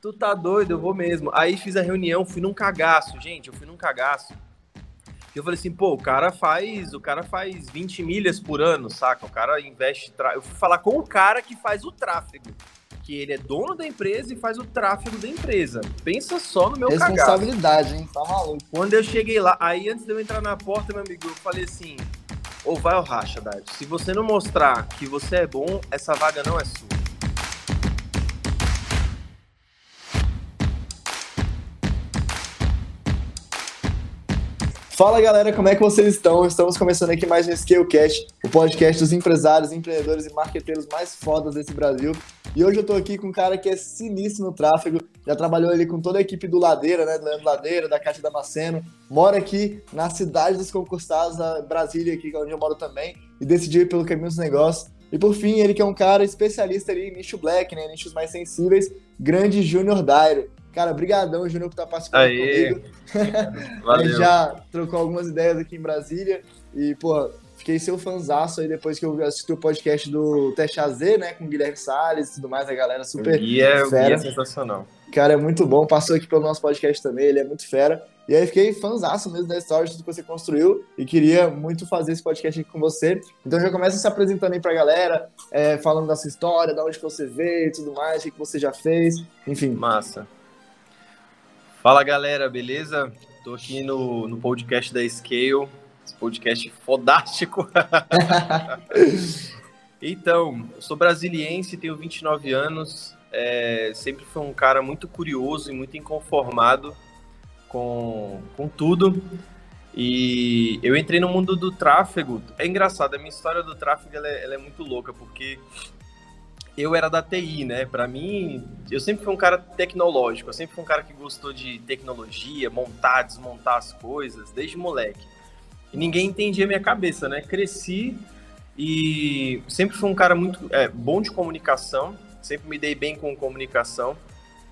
Tu tá doido, eu vou mesmo. Aí fiz a reunião, fui num cagaço, gente, eu fui num cagaço. Eu falei assim, pô, o cara faz, o cara faz 20 milhas por ano, saca? O cara investe, tra... eu fui falar com o cara que faz o tráfego, que ele é dono da empresa e faz o tráfego da empresa. Pensa só no meu Responsabilidade, cagaço. hein? Tá maluco. Quando eu cheguei lá, aí antes de eu entrar na porta, meu amigo, eu falei assim, ou vai ou racha, Dave. Se você não mostrar que você é bom, essa vaga não é sua. Fala galera, como é que vocês estão? Estamos começando aqui mais um Scalecast, o podcast dos empresários, empreendedores e marqueteiros mais fodas desse Brasil. E hoje eu tô aqui com um cara que é sinistro no tráfego, já trabalhou ali com toda a equipe do Ladeira, né? Do Leandro Ladeira, da Cátia Damasceno, mora aqui na cidade dos concursados, a Brasília, aqui, é onde eu moro também, e decidiu ir pelo caminho dos negócios. E por fim, ele que é um cara especialista ali em nicho black, né? Nichos mais sensíveis, grande Júnior Dairo. Cara, brigadão, Júnior, por estar tá participando Aê. comigo. Valeu. a gente já trocou algumas ideias aqui em Brasília e, pô, fiquei seu fanzaço aí depois que eu assisti o podcast do Teste AZ, né, com o Guilherme Salles e tudo mais, a galera super e é, fera. E é sensacional. Cara, é muito bom, passou aqui pelo nosso podcast também, ele é muito fera. E aí fiquei fãzaço mesmo da história de tudo que você construiu e queria muito fazer esse podcast aqui com você. Então já começa se apresentando aí pra galera, é, falando da sua história, da onde que você veio e tudo mais, o que você já fez, enfim. Massa. Fala galera, beleza? Tô aqui no, no podcast da Scale, esse podcast fodástico. então, eu sou brasiliense, tenho 29 anos, é, sempre fui um cara muito curioso e muito inconformado com, com tudo. E eu entrei no mundo do tráfego. É engraçado, a minha história do tráfego ela é, ela é muito louca, porque eu era da TI, né? Para mim, eu sempre fui um cara tecnológico, eu sempre fui um cara que gostou de tecnologia, montar, desmontar as coisas, desde moleque. E ninguém entendia minha cabeça, né? Cresci e sempre fui um cara muito é, bom de comunicação, sempre me dei bem com comunicação,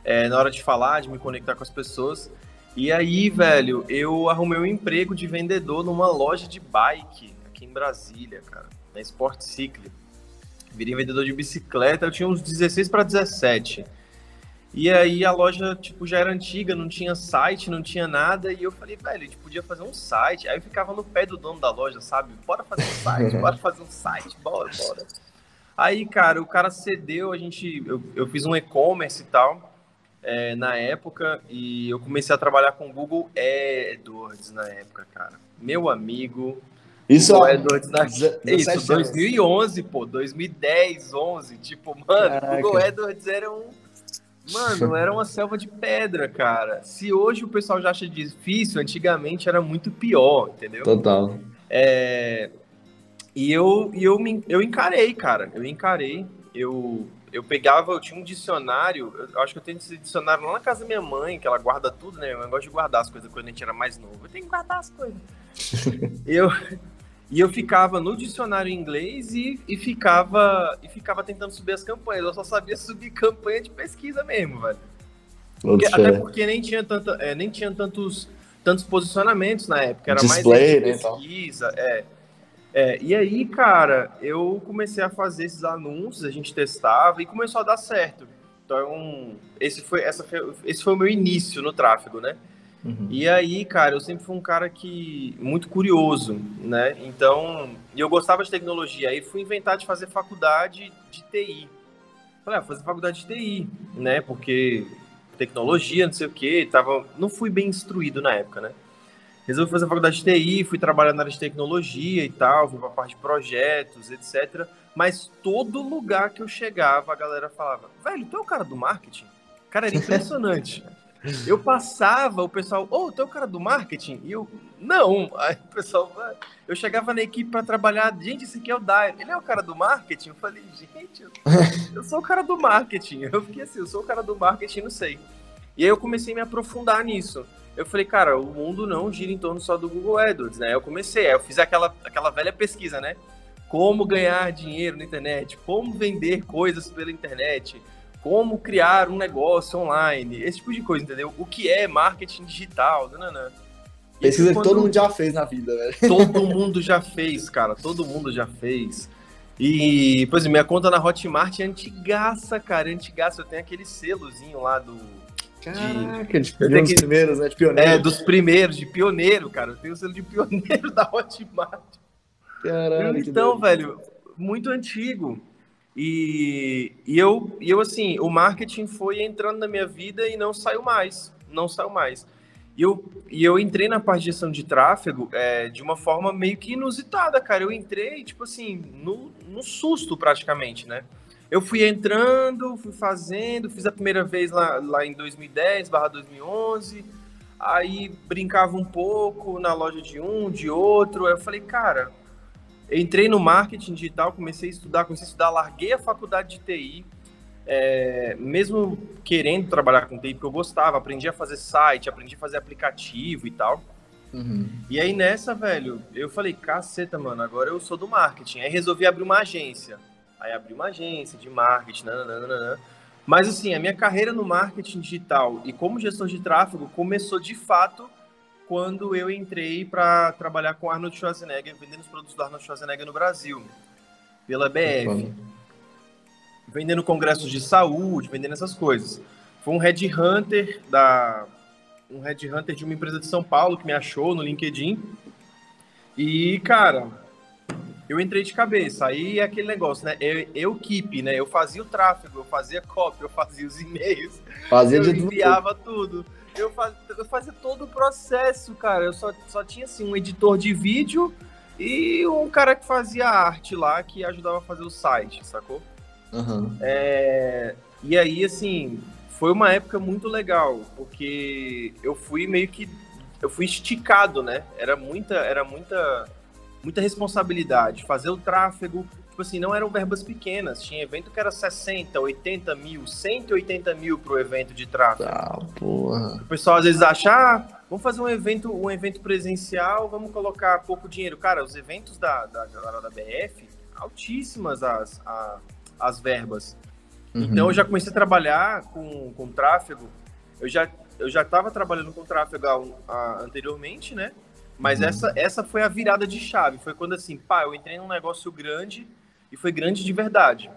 é, na hora de falar, de me conectar com as pessoas. E aí, velho, eu arrumei um emprego de vendedor numa loja de bike aqui em Brasília, cara, na Sport Cycle virei vendedor de bicicleta, eu tinha uns 16 para 17. E aí a loja, tipo, já era antiga, não tinha site, não tinha nada, e eu falei, velho, a gente podia fazer um site. Aí eu ficava no pé do dono da loja, sabe? Bora fazer um site, bora fazer um site, bora, bora. Aí, cara, o cara cedeu, a gente, eu, eu fiz um e-commerce e tal, é, na época, e eu comecei a trabalhar com Google AdWords na época, cara. Meu amigo, isso, ó, AdWords na... é isso, 2011, pô, 2010, 11, tipo, mano, Caraca. Google AdWords era um Mano, era uma selva de pedra, cara. Se hoje o pessoal já acha difícil, antigamente era muito pior, entendeu? Total. É... E eu, e eu, me, eu encarei, cara. Eu encarei. Eu, eu pegava, eu tinha um dicionário. Eu acho que eu tenho esse dicionário lá na casa da minha mãe, que ela guarda tudo, né? Eu gosto de guardar as coisas quando a gente era mais novo. Eu tenho que guardar as coisas. eu, e eu ficava no dicionário inglês e, e, ficava e ficava tentando subir as campanhas. Eu só sabia subir campanha de pesquisa mesmo, velho. Porque, até porque nem tinha, tanta, é, nem tinha tantos, tantos posicionamentos na época. Era Display, mais né, pesquisa. É. É, e aí, cara, eu comecei a fazer esses anúncios, a gente testava e começou a dar certo. Então, esse foi, essa foi, esse foi o meu início no tráfego, né? Uhum. E aí, cara, eu sempre fui um cara que muito curioso, né? Então, eu gostava de tecnologia. Aí fui inventar de fazer faculdade de TI. Falei, ah, fazer faculdade de TI, né? Porque tecnologia, não sei o quê, tava, não fui bem instruído na época, né? Resolvi fazer faculdade de TI, fui trabalhar na área de tecnologia e tal, fui pra parte de projetos, etc. Mas todo lugar que eu chegava, a galera falava, velho, tu é o cara do marketing? Cara, era impressionante. Eu passava, o pessoal, ô, oh, tu é o cara do marketing? E eu, não. Aí o pessoal, eu chegava na equipe para trabalhar, gente, esse aqui é o Dair. Ele é o cara do marketing? Eu falei, gente, eu, eu sou o cara do marketing. Eu fiquei assim, eu sou o cara do marketing, não sei. E aí eu comecei a me aprofundar nisso. Eu falei, cara, o mundo não gira em torno só do Google AdWords, né? Eu comecei, eu fiz aquela, aquela velha pesquisa, né? Como ganhar dinheiro na internet, como vender coisas pela internet, como criar um negócio online, esse tipo de coisa, entendeu? O que é marketing digital, nananã. Pesquisa que todo mundo já fez na vida, velho. Todo mundo já fez, cara, todo mundo já fez. E, por exemplo, minha conta na Hotmart é antigaça, cara, é antigaça. Eu tenho aquele selozinho lá do. Caraca, de, de, dos primeiros, né? De pioneiro. É, dos primeiros, de pioneiro, cara. Eu tenho o selo de pioneiro da Hotmart. Caralho. Então, velho, muito antigo. E, e, eu, e eu, assim, o marketing foi entrando na minha vida e não saiu mais. Não saiu mais. E eu, e eu entrei na parte de gestão de tráfego é, de uma forma meio que inusitada, cara. Eu entrei, tipo assim, no, no susto praticamente, né? Eu fui entrando, fui fazendo, fiz a primeira vez lá, lá em 2010, barra 2011, aí brincava um pouco na loja de um, de outro, aí eu falei, cara, entrei no marketing digital, comecei a estudar, comecei a estudar, larguei a faculdade de TI, é, mesmo querendo trabalhar com TI, porque eu gostava, aprendi a fazer site, aprendi a fazer aplicativo e tal. Uhum. E aí nessa, velho, eu falei, caceta, mano, agora eu sou do marketing. Aí resolvi abrir uma agência. Aí abri uma agência de marketing, nananana. Mas assim, a minha carreira no marketing digital e como gestor de tráfego começou de fato quando eu entrei para trabalhar com Arnold Schwarzenegger, vendendo os produtos do Arnold Schwarzenegger no Brasil, pela BF vendendo congressos de saúde, vendendo essas coisas. Foi um headhunter da um headhunter de uma empresa de São Paulo que me achou no LinkedIn. E, cara, eu entrei de cabeça. Aí é aquele negócio, né? Eu, eu keep, né? Eu fazia o tráfego, eu fazia copy, eu fazia os e-mails. Fazia eu de enviava tudo. Eu fazia, eu fazia todo o processo, cara. Eu só, só tinha, assim, um editor de vídeo e um cara que fazia arte lá, que ajudava a fazer o site, sacou? Uhum. É, e aí, assim, foi uma época muito legal, porque eu fui meio que. Eu fui esticado, né? Era muita, era muita, muita responsabilidade. Fazer o tráfego, tipo assim, não eram verbas pequenas. Tinha evento que era 60, 80 mil, 180 mil pro evento de tráfego. Ah, porra. O pessoal às vezes acha, ah, vamos fazer um evento, um evento presencial, vamos colocar pouco dinheiro. Cara, os eventos da, da galera da BF, altíssimas as, a, as verbas. Uhum. Então eu já comecei a trabalhar com, com tráfego. Eu já eu já estava trabalhando com tráfego a, a, anteriormente, né? Mas uhum. essa essa foi a virada de chave. Foi quando assim, pá, eu entrei num negócio grande e foi grande de verdade.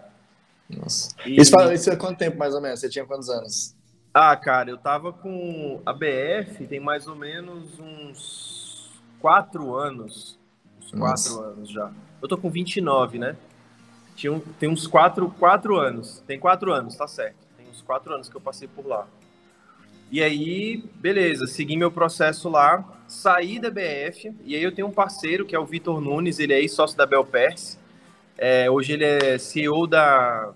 Nossa. E... Isso, isso é quanto tempo mais ou menos? Você tinha quantos anos? Ah, cara, eu tava com a BF tem mais ou menos uns quatro anos. Uns quatro anos já. Eu tô com 29, né? Tinha um, tem uns quatro, quatro anos. Tem quatro anos, tá certo. Tem uns quatro anos que eu passei por lá. E aí, beleza, segui meu processo lá, saí da BF, e aí eu tenho um parceiro que é o Vitor Nunes, ele é ex-sócio da Belpers. É, hoje ele é CEO da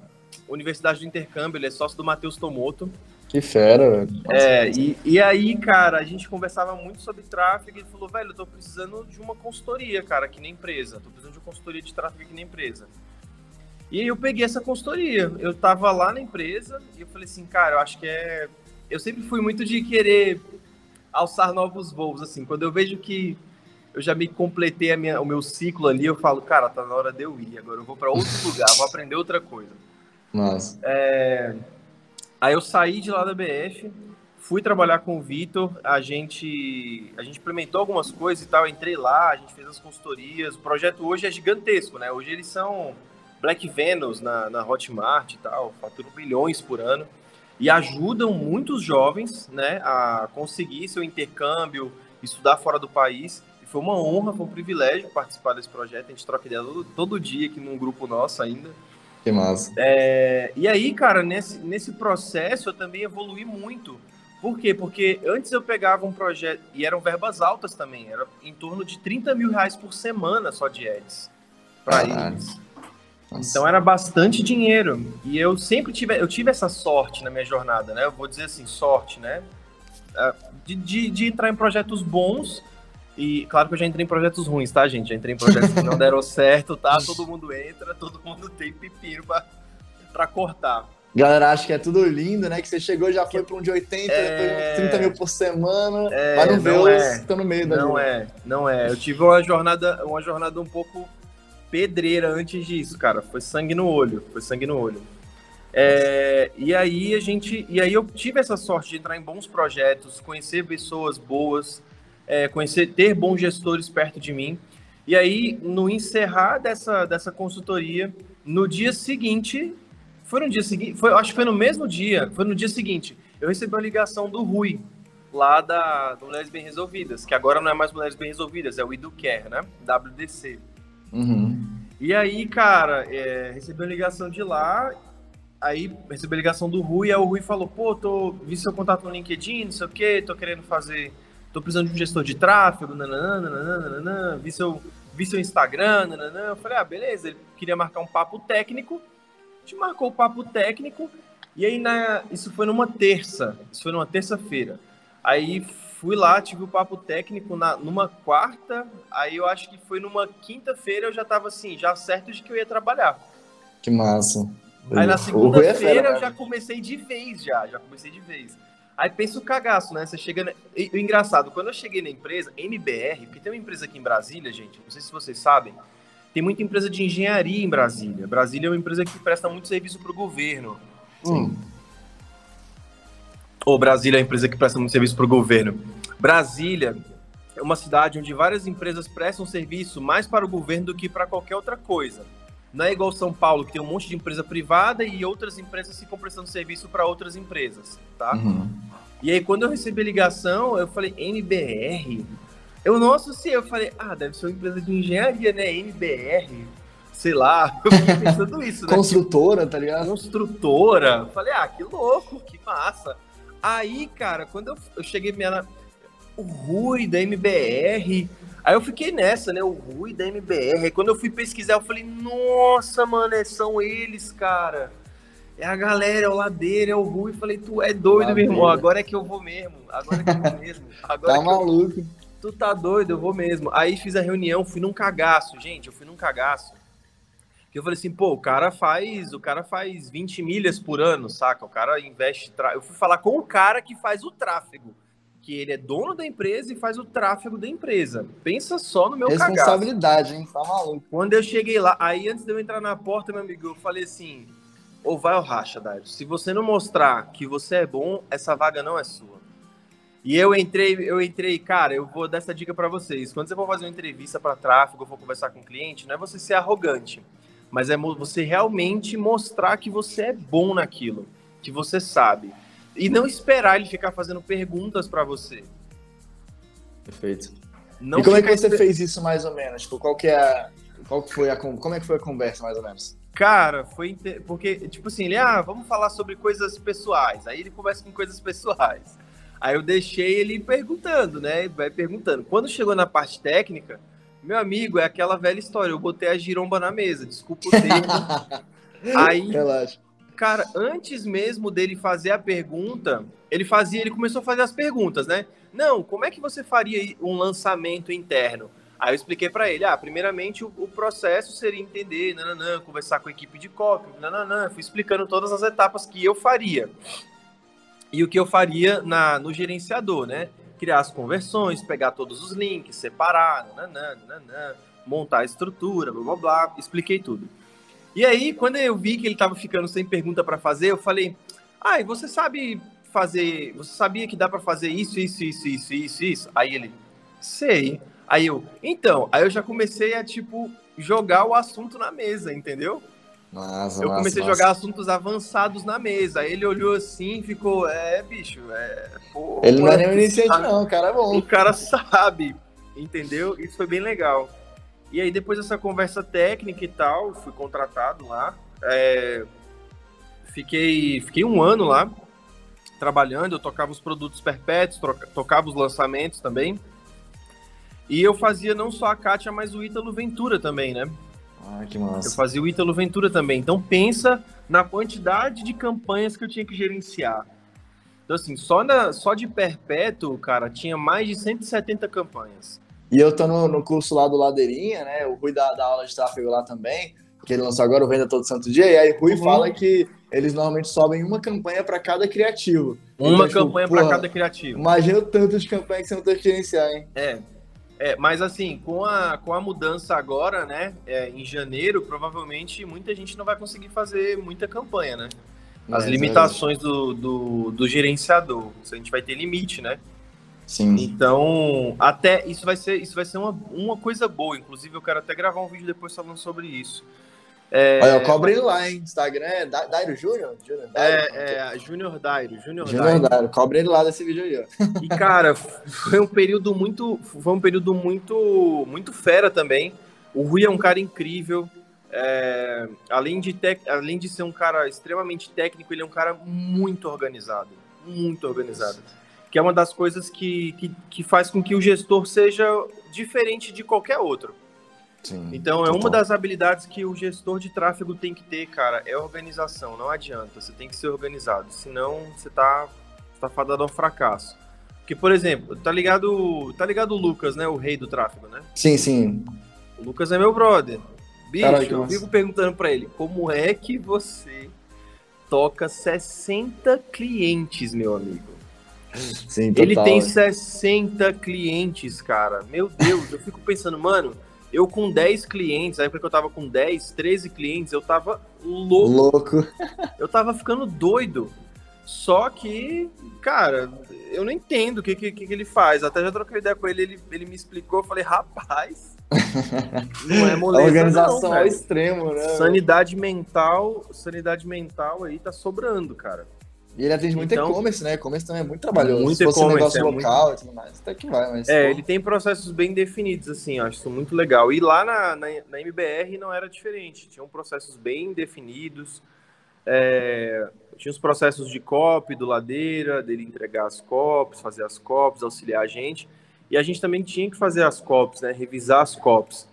Universidade do Intercâmbio, ele é sócio do Matheus Tomoto. Que fera, velho. É, e, e aí, cara, a gente conversava muito sobre tráfego e ele falou, velho, eu tô precisando de uma consultoria, cara, aqui na empresa. Tô precisando de uma consultoria de tráfego aqui na empresa. E aí eu peguei essa consultoria. Eu tava lá na empresa e eu falei assim, cara, eu acho que é. Eu sempre fui muito de querer alçar novos voos, assim. Quando eu vejo que eu já me completei a minha, o meu ciclo ali, eu falo, cara, tá na hora de eu ir. Agora eu vou para outro lugar, vou aprender outra coisa. Nossa. É... Aí eu saí de lá da BF, fui trabalhar com o Vitor, a gente, a gente implementou algumas coisas e tal, entrei lá, a gente fez as consultorias. O projeto hoje é gigantesco, né? Hoje eles são Black Venus na, na Hotmart e tal, faturam bilhões por ano e ajudam muitos jovens né, a conseguir seu intercâmbio, estudar fora do país. Foi uma honra, foi um privilégio participar desse projeto. A gente troca ideia todo, todo dia aqui num grupo nosso ainda. Que massa. É, e aí, cara, nesse, nesse processo eu também evolui muito. Por quê? Porque antes eu pegava um projeto, e eram verbas altas também, era em torno de 30 mil reais por semana só de ads para eles. Nossa. Então era bastante dinheiro. E eu sempre tive, eu tive essa sorte na minha jornada, né? Eu vou dizer assim, sorte, né? Ah, de, de, de, entrar em projetos bons. E claro que eu já entrei em projetos ruins, tá, gente? Já entrei em projetos que não deram certo, tá? Todo mundo entra, todo mundo tem pepino pra, pra cortar. Galera acha que é tudo lindo, né? Que você chegou já foi para um de 80, é... 30 mil por semana, é, mas não vê os é. no meio da Não é, não é. Eu tive uma jornada, uma jornada um pouco pedreira antes disso, cara. Foi sangue no olho, foi sangue no olho. É, e aí a gente, e aí eu tive essa sorte de entrar em bons projetos, conhecer pessoas boas, é, conhecer, ter bons gestores perto de mim. E aí, no encerrar dessa, dessa consultoria, no dia seguinte, foi no dia seguinte, foi, acho que foi no mesmo dia, foi no dia seguinte, eu recebi uma ligação do Rui, lá da do Mulheres Bem Resolvidas, que agora não é mais Mulheres Bem Resolvidas, é o Educare, né? WDC. Uhum. E aí, cara, é, recebi uma ligação de lá, aí recebi a ligação do Rui, aí o Rui falou, pô, tô, vi seu contato no LinkedIn, não sei o quê, tô querendo fazer, tô precisando de um gestor de tráfego, nananana, nananana, vi seu, vi seu Instagram, eu falei, ah, beleza, ele queria marcar um papo técnico, a gente marcou o papo técnico, e aí na, isso foi numa terça, isso foi numa terça-feira. Aí fui lá, tive o papo técnico na, numa quarta, aí eu acho que foi numa quinta-feira eu já tava assim, já certo de que eu ia trabalhar. Que massa. Aí na segunda-feira eu já comecei de vez, já, já comecei de vez. Aí pensa o cagaço, né? Você chega. E, o engraçado, quando eu cheguei na empresa, MBR, porque tem uma empresa aqui em Brasília, gente, não sei se vocês sabem, tem muita empresa de engenharia em Brasília. Brasília é uma empresa que presta muito serviço para o governo. Hum. Ou Brasília é uma empresa que presta muito serviço para o governo. Brasília é uma cidade onde várias empresas prestam serviço mais para o governo do que para qualquer outra coisa. Não é igual São Paulo, que tem um monte de empresa privada e outras empresas ficam prestando serviço para outras empresas, tá? Uhum. E aí, quando eu recebi a ligação, eu falei, MBR? Eu não associei, eu falei, ah, deve ser uma empresa de engenharia, né? MBR? Sei lá, eu fiquei pensando isso, né? Construtora, tá ligado? Construtora. Eu falei, ah, que louco, que massa. Aí, cara, quando eu, eu cheguei minha, o Rui da MBR. Aí eu fiquei nessa, né? O Rui da MBR. Aí quando eu fui pesquisar, eu falei, nossa, mano, são eles, cara. É a galera, é o Ladeira, é o Rui. Falei, tu é doido, meu irmão. Agora é que eu vou mesmo. Agora é que eu vou mesmo. Agora tá é maluco. Eu... Tu tá doido, eu vou mesmo. Aí fiz a reunião, fui num cagaço, gente. Eu fui num cagaço eu falei assim, pô, o cara faz, o cara faz 20 milhas por ano, saca? O cara investe, tra... eu fui falar com o cara que faz o tráfego, que ele é dono da empresa e faz o tráfego da empresa. Pensa só no meu Responsabilidade, cagaço. hein? Tá maluco. Quando eu cheguei lá, aí antes de eu entrar na porta, meu amigo, eu falei assim, ou vai ou racha, Dário. Se você não mostrar que você é bom, essa vaga não é sua. E eu entrei, eu entrei, cara, eu vou dar essa dica para vocês. Quando você for fazer uma entrevista para tráfego, for conversar com o cliente, não é você ser arrogante mas é você realmente mostrar que você é bom naquilo, que você sabe. E não esperar ele ficar fazendo perguntas para você. Perfeito. Não e como é que você fez isso mais ou menos? Tipo, qual que é a, qual que foi a como é que foi a conversa mais ou menos? Cara, foi porque tipo assim, ele ah, vamos falar sobre coisas pessoais. Aí ele conversa com coisas pessoais. Aí eu deixei ele perguntando, né? Vai perguntando. Quando chegou na parte técnica, meu amigo, é aquela velha história. Eu botei a giromba na mesa, desculpa o termo. Aí, Relaxa. Cara, antes mesmo dele fazer a pergunta, ele fazia, ele começou a fazer as perguntas, né? Não, como é que você faria um lançamento interno? Aí eu expliquei para ele, ah, primeiramente o, o, processo seria entender, nananã, conversar com a equipe de copy, nananã, fui explicando todas as etapas que eu faria. E o que eu faria na, no gerenciador, né? criar as conversões, pegar todos os links, separar, nananã, nananã, montar a estrutura, blá blá blá, expliquei tudo. E aí, quando eu vi que ele estava ficando sem pergunta para fazer, eu falei: "Ah, e você sabe fazer, você sabia que dá para fazer isso, isso, isso, isso, isso, isso?" Aí ele: "Sei." Aí eu: "Então, aí eu já comecei a tipo jogar o assunto na mesa, entendeu?" Nossa, eu comecei nossa, a jogar assuntos avançados na mesa. Aí ele olhou assim e ficou, é, bicho, é. Pô, ele não é nem iniciante, não, o cara é bom. O cara sabe, entendeu? Isso foi bem legal. E aí, depois dessa conversa técnica e tal, fui contratado lá. É, fiquei, fiquei um ano lá trabalhando, eu tocava os produtos perpétuos, tocava os lançamentos também. E eu fazia não só a Kátia, mas o Ítalo Ventura também, né? Ah, que massa. Eu fazia o Ítalo Ventura também. Então pensa na quantidade de campanhas que eu tinha que gerenciar. Então, assim, só, na, só de perpétuo, cara, tinha mais de 170 campanhas. E eu tô no, no curso lá do Ladeirinha, né? O Rui da, da aula de tráfego lá também, que ele lançou agora o Venda Todo Santo Dia. E aí, Rui uhum. fala que eles normalmente sobem uma campanha para cada criativo. Uma então, campanha tipo, para cada criativo. Imagina o tanto de campanha que você não tem que gerenciar, hein? É, é, mas assim, com a, com a mudança agora, né, é, em janeiro, provavelmente muita gente não vai conseguir fazer muita campanha, né? As é, limitações do, do, do, gerenciador. A gente vai ter limite, né? Sim. Então, até isso vai ser, isso vai ser uma, uma coisa boa. Inclusive, eu quero até gravar um vídeo depois falando sobre isso. É... Olha, cobre ele lá, hein? Instagram é Dairo Júnior? É, é Júnior Dairo. Júnior Dairo. Dairo. Cobre ele lá desse vídeo aí, ó. E, cara, foi um período muito. Foi um período muito. Muito fera também. O Rui é um cara incrível. É, além, de tec, além de ser um cara extremamente técnico, ele é um cara muito organizado. Muito organizado que é uma das coisas que, que, que faz com que o gestor seja diferente de qualquer outro. Sim, então, é total. uma das habilidades que o gestor de tráfego tem que ter, cara, é organização. Não adianta, você tem que ser organizado, senão você tá, tá fadado ao fracasso. Porque, por exemplo, tá ligado, tá ligado o Lucas, né, o rei do tráfego, né? Sim, sim. O Lucas é meu brother. Bicho, Caraca, eu fico perguntando para ele, como é que você toca 60 clientes, meu amigo? Sim, total, ele tem 60 clientes, cara. Meu Deus, eu fico pensando, mano, eu com 10 clientes, aí porque eu tava com 10, 13 clientes, eu tava louco. Louco. eu tava ficando doido. Só que, cara, eu não entendo o que, que, que ele faz. Até já troquei ideia com ele, ele, ele me explicou, eu falei, rapaz, não é moleza, A organização não, ao extremo, né? Sanidade mental, sanidade mental aí tá sobrando, cara. E ele atende muito então, e-commerce, né? E-commerce também é muito trabalhoso. Muito Se fosse um negócio é local muito... e tudo mais, até que vai, mas... É, pô... ele tem processos bem definidos, assim, acho isso muito legal. E lá na, na, na MBR não era diferente, tinham processos bem definidos, é, tinha os processos de copy do Ladeira, dele entregar as copies, fazer as copies, auxiliar a gente, e a gente também tinha que fazer as copies, né? Revisar as copies.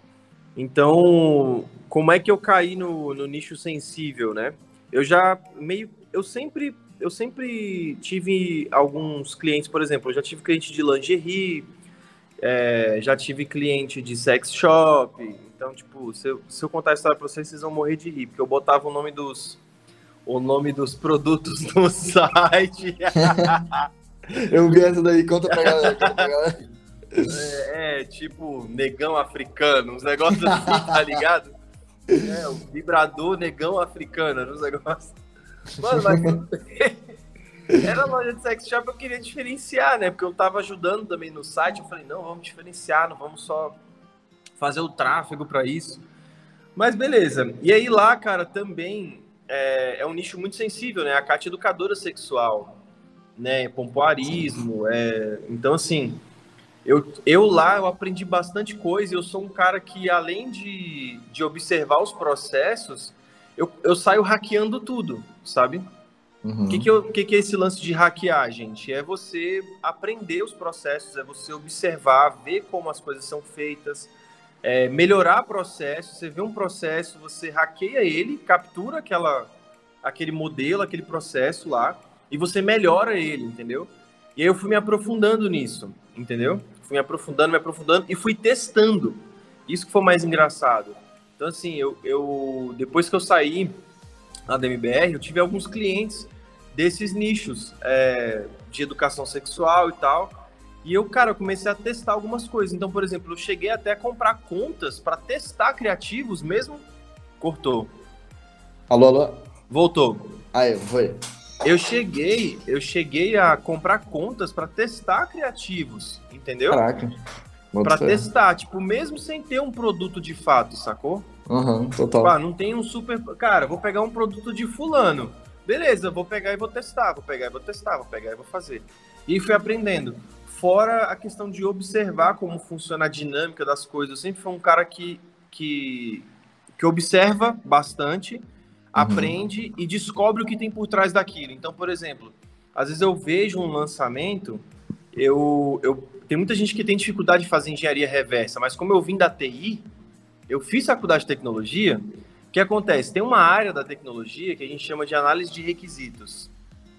Então, como é que eu caí no, no nicho sensível, né? Eu já meio... Eu sempre eu sempre tive alguns clientes, por exemplo, eu já tive cliente de lingerie, é, já tive cliente de sex shop. Então, tipo, se eu, se eu contar a história pra vocês, vocês vão morrer de rir, porque eu botava o nome dos, o nome dos produtos no site. eu vi essa daí, conta pra galera, conta pra galera. É, é, tipo, negão africano, uns negócios assim, tá ligado? É, o vibrador negão africano, uns negócios. Mano, mas. Era loja de sex shop, eu queria diferenciar, né? Porque eu tava ajudando também no site. Eu falei, não, vamos diferenciar, não vamos só fazer o tráfego para isso. Mas beleza. E aí lá, cara, também é, é um nicho muito sensível, né? A Cátia é educadora sexual, né? Pompoarismo. É... Então, assim, eu, eu lá eu aprendi bastante coisa. Eu sou um cara que, além de, de observar os processos, eu, eu saio hackeando tudo, sabe? O uhum. que, que, eu, que, que é esse lance de hackear, gente? É você aprender os processos, é você observar, ver como as coisas são feitas, é, melhorar processos. Você vê um processo, você hackeia ele, captura aquela, aquele modelo, aquele processo lá, e você melhora ele, entendeu? E aí eu fui me aprofundando nisso, entendeu? Fui me aprofundando, me aprofundando e fui testando. Isso que foi mais engraçado. Então, assim, eu, eu depois que eu saí da MBR, eu tive alguns clientes desses nichos é, de educação sexual e tal. E eu, cara, comecei a testar algumas coisas. Então, por exemplo, eu cheguei até a comprar contas para testar criativos mesmo. Cortou. Alô, alô? Voltou. Aí, foi. Eu cheguei, eu cheguei a comprar contas para testar criativos, entendeu? Caraca. Para testar, tipo, mesmo sem ter um produto de fato, sacou? Uhum, total. Ah, não tem um super. Cara, vou pegar um produto de fulano. Beleza, vou pegar e vou testar, vou pegar e vou testar, vou pegar e vou fazer. E fui aprendendo. Fora a questão de observar como funciona a dinâmica das coisas. Eu sempre fui um cara que, que, que observa bastante, uhum. aprende e descobre o que tem por trás daquilo. Então, por exemplo, às vezes eu vejo um lançamento, eu, eu tem muita gente que tem dificuldade de fazer engenharia reversa, mas como eu vim da TI, eu fiz faculdade de tecnologia. O que acontece? Tem uma área da tecnologia que a gente chama de análise de requisitos.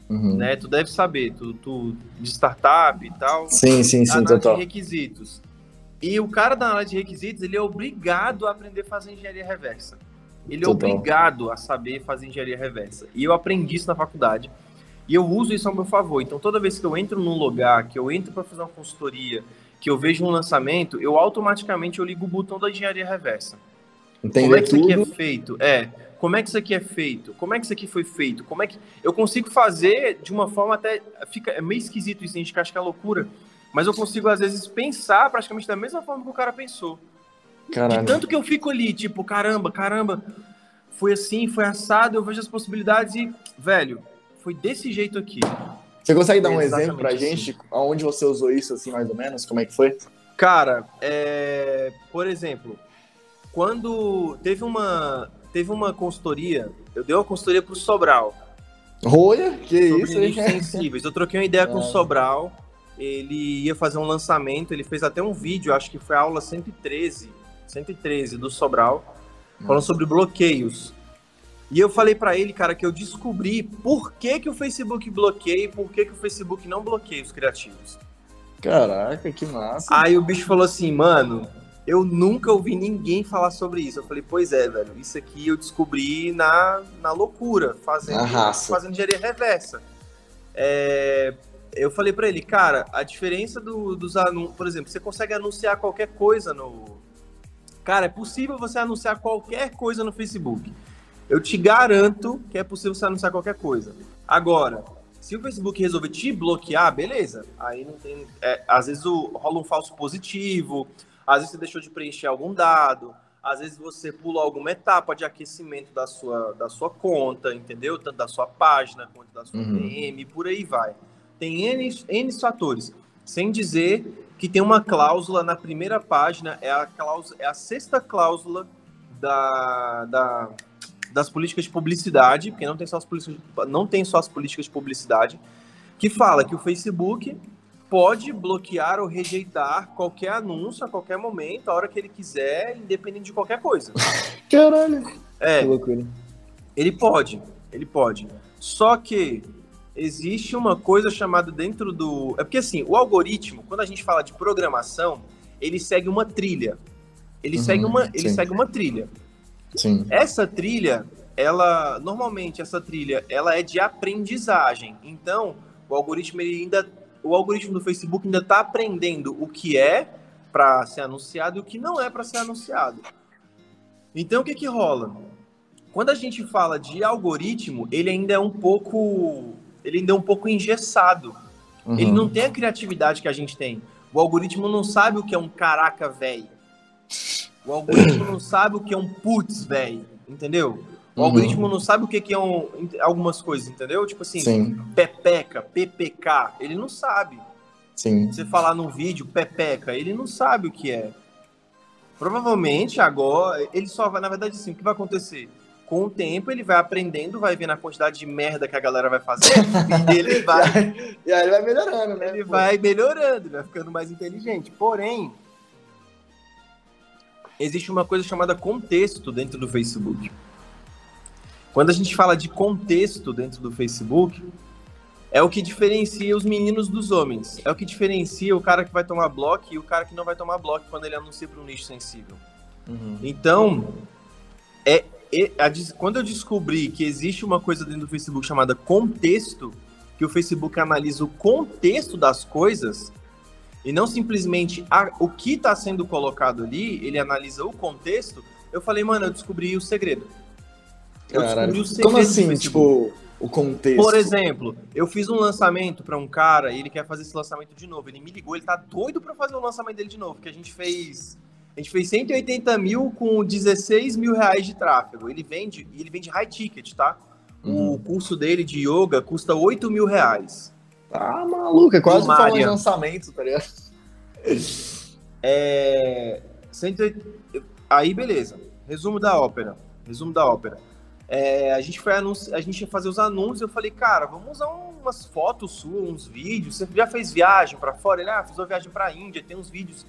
Uhum. Né? Tu deve saber, tu, tu de startup e tal. Sim, sim, sim, análise total. de requisitos. E o cara da análise de requisitos, ele é obrigado a aprender a fazer engenharia reversa. Ele é total. obrigado a saber fazer engenharia reversa. E eu aprendi isso na faculdade. E eu uso isso ao meu favor. Então, toda vez que eu entro num lugar, que eu entro para fazer uma consultoria, que eu vejo um lançamento, eu automaticamente eu ligo o botão da engenharia reversa. Entender como é que tudo. isso aqui é feito? É, como é que isso aqui é feito? Como é que isso aqui foi feito? Como é que eu consigo fazer de uma forma até fica é meio esquisito isso, a gente acha que é loucura. mas eu consigo, às vezes, pensar praticamente da mesma forma que o cara pensou. Caralho. De tanto que eu fico ali, tipo, caramba, caramba, foi assim, foi assado, eu vejo as possibilidades e, velho, foi desse jeito aqui. Você consegue dar um Exatamente exemplo pra assim. gente? Aonde você usou isso, assim, mais ou menos? Como é que foi? Cara, é, por exemplo, quando teve uma teve uma consultoria, eu dei uma consultoria pro Sobral Rolha? Que sobre isso, nichos sensíveis. Eu troquei uma ideia com o Ah. Sobral, ele ia fazer um lançamento, ele fez até um vídeo, acho que foi a aula 113, 113 do Sobral, falando sobre bloqueios. E eu falei pra ele, cara, que eu descobri por que, que o Facebook bloqueia e por que, que o Facebook não bloqueia os criativos. Caraca, que massa. Aí o bicho falou assim, mano, eu nunca ouvi ninguém falar sobre isso. Eu falei, pois é, velho, isso aqui eu descobri na, na loucura, fazendo, Na fazendo engenharia reversa. É, eu falei pra ele, cara, a diferença do- dos anúncios, por exemplo, você consegue anunciar qualquer coisa no. Cara, é possível você anunciar qualquer coisa no Facebook. Eu te garanto que é possível você anunciar qualquer coisa. Agora, se o Facebook resolver te bloquear, beleza. Aí não tem. é, às vezes o- rola um falso positivo, às vezes você deixou de preencher algum dado, às vezes você pulou alguma etapa de aquecimento da sua, da sua conta, entendeu? Tanto da sua página quanto da sua Uhum. DM, por aí vai. Tem N, N fatores. Sem dizer que tem uma cláusula na primeira página, é a, cláusula, é a sexta cláusula da, da, das políticas de publicidade, porque não tem, só as políticas, não tem só as políticas de publicidade, que fala que o Facebook pode bloquear ou rejeitar qualquer anúncio a qualquer momento, a hora que ele quiser, independente de qualquer coisa. Caralho. É, Que loucura. ele pode, ele pode. Só que existe uma coisa chamada dentro do. É porque assim, o algoritmo, quando a gente fala de programação, ele segue uma trilha. Ele, Uhum, segue, uma, ele sim. segue uma trilha. Sim. Essa trilha, ela normalmente essa trilha, ela é de aprendizagem. Então, o algoritmo ele ainda o algoritmo do Facebook ainda está aprendendo o que é para ser anunciado e o que não é para ser anunciado. Então, o que que rola? Quando a gente fala de algoritmo, ele ainda é um pouco ele ainda é um pouco engessado. Uhum. Ele não tem a criatividade que a gente tem. O algoritmo não sabe o que é um caraca, velho. O algoritmo não sabe o que é um putz, velho. Entendeu? O Uhum. algoritmo não sabe o que que é um, algumas coisas, entendeu? Tipo assim, Sim, pepeca, PPK, ele não sabe. sim. Você falar num vídeo pepeca, ele não sabe o que é. Provavelmente agora, ele só vai, na verdade, assim, o que vai acontecer? Com o tempo, ele vai aprendendo, vai vendo a quantidade de merda que a galera vai fazer, e ele vai E aí ele vai melhorando, né? ele pô? vai melhorando, vai ficando mais inteligente. Porém, existe uma coisa chamada contexto dentro do Facebook. Quando a gente fala de contexto dentro do Facebook, é o que diferencia os meninos dos homens. É o que diferencia o cara que vai tomar bloco e o cara que não vai tomar bloco quando ele anuncia para um nicho sensível. Uhum. Então, é, é- a quando eu descobri que existe uma coisa dentro do Facebook chamada contexto, que o Facebook analisa o contexto das coisas e não simplesmente a- o que está sendo colocado ali, ele analisa o contexto. Eu falei, mano, eu descobri o segredo. Eu Caralho. descobri o segredo Como assim, tipo, o contexto? Por exemplo, eu fiz um lançamento para um cara e ele quer fazer esse lançamento de novo. Ele me ligou, ele tá doido para fazer o lançamento dele de novo, porque a gente fez. A gente fez 180 mil com 16 mil reais de tráfego. Ele vende, ele vende high ticket, tá? Uhum. O curso dele de yoga custa 8 mil reais. Ah, maluco, é quase um de lançamento, tá ligado? É, 180 Aí, beleza. Resumo da ópera. Resumo da ópera. É, a gente foi anunci... a gente ia fazer os anúncios. Eu falei, cara, vamos usar umas fotos suas, uns vídeos. Você já fez viagem pra fora? Ele, ah, fiz uma viagem pra Índia, tem uns vídeos.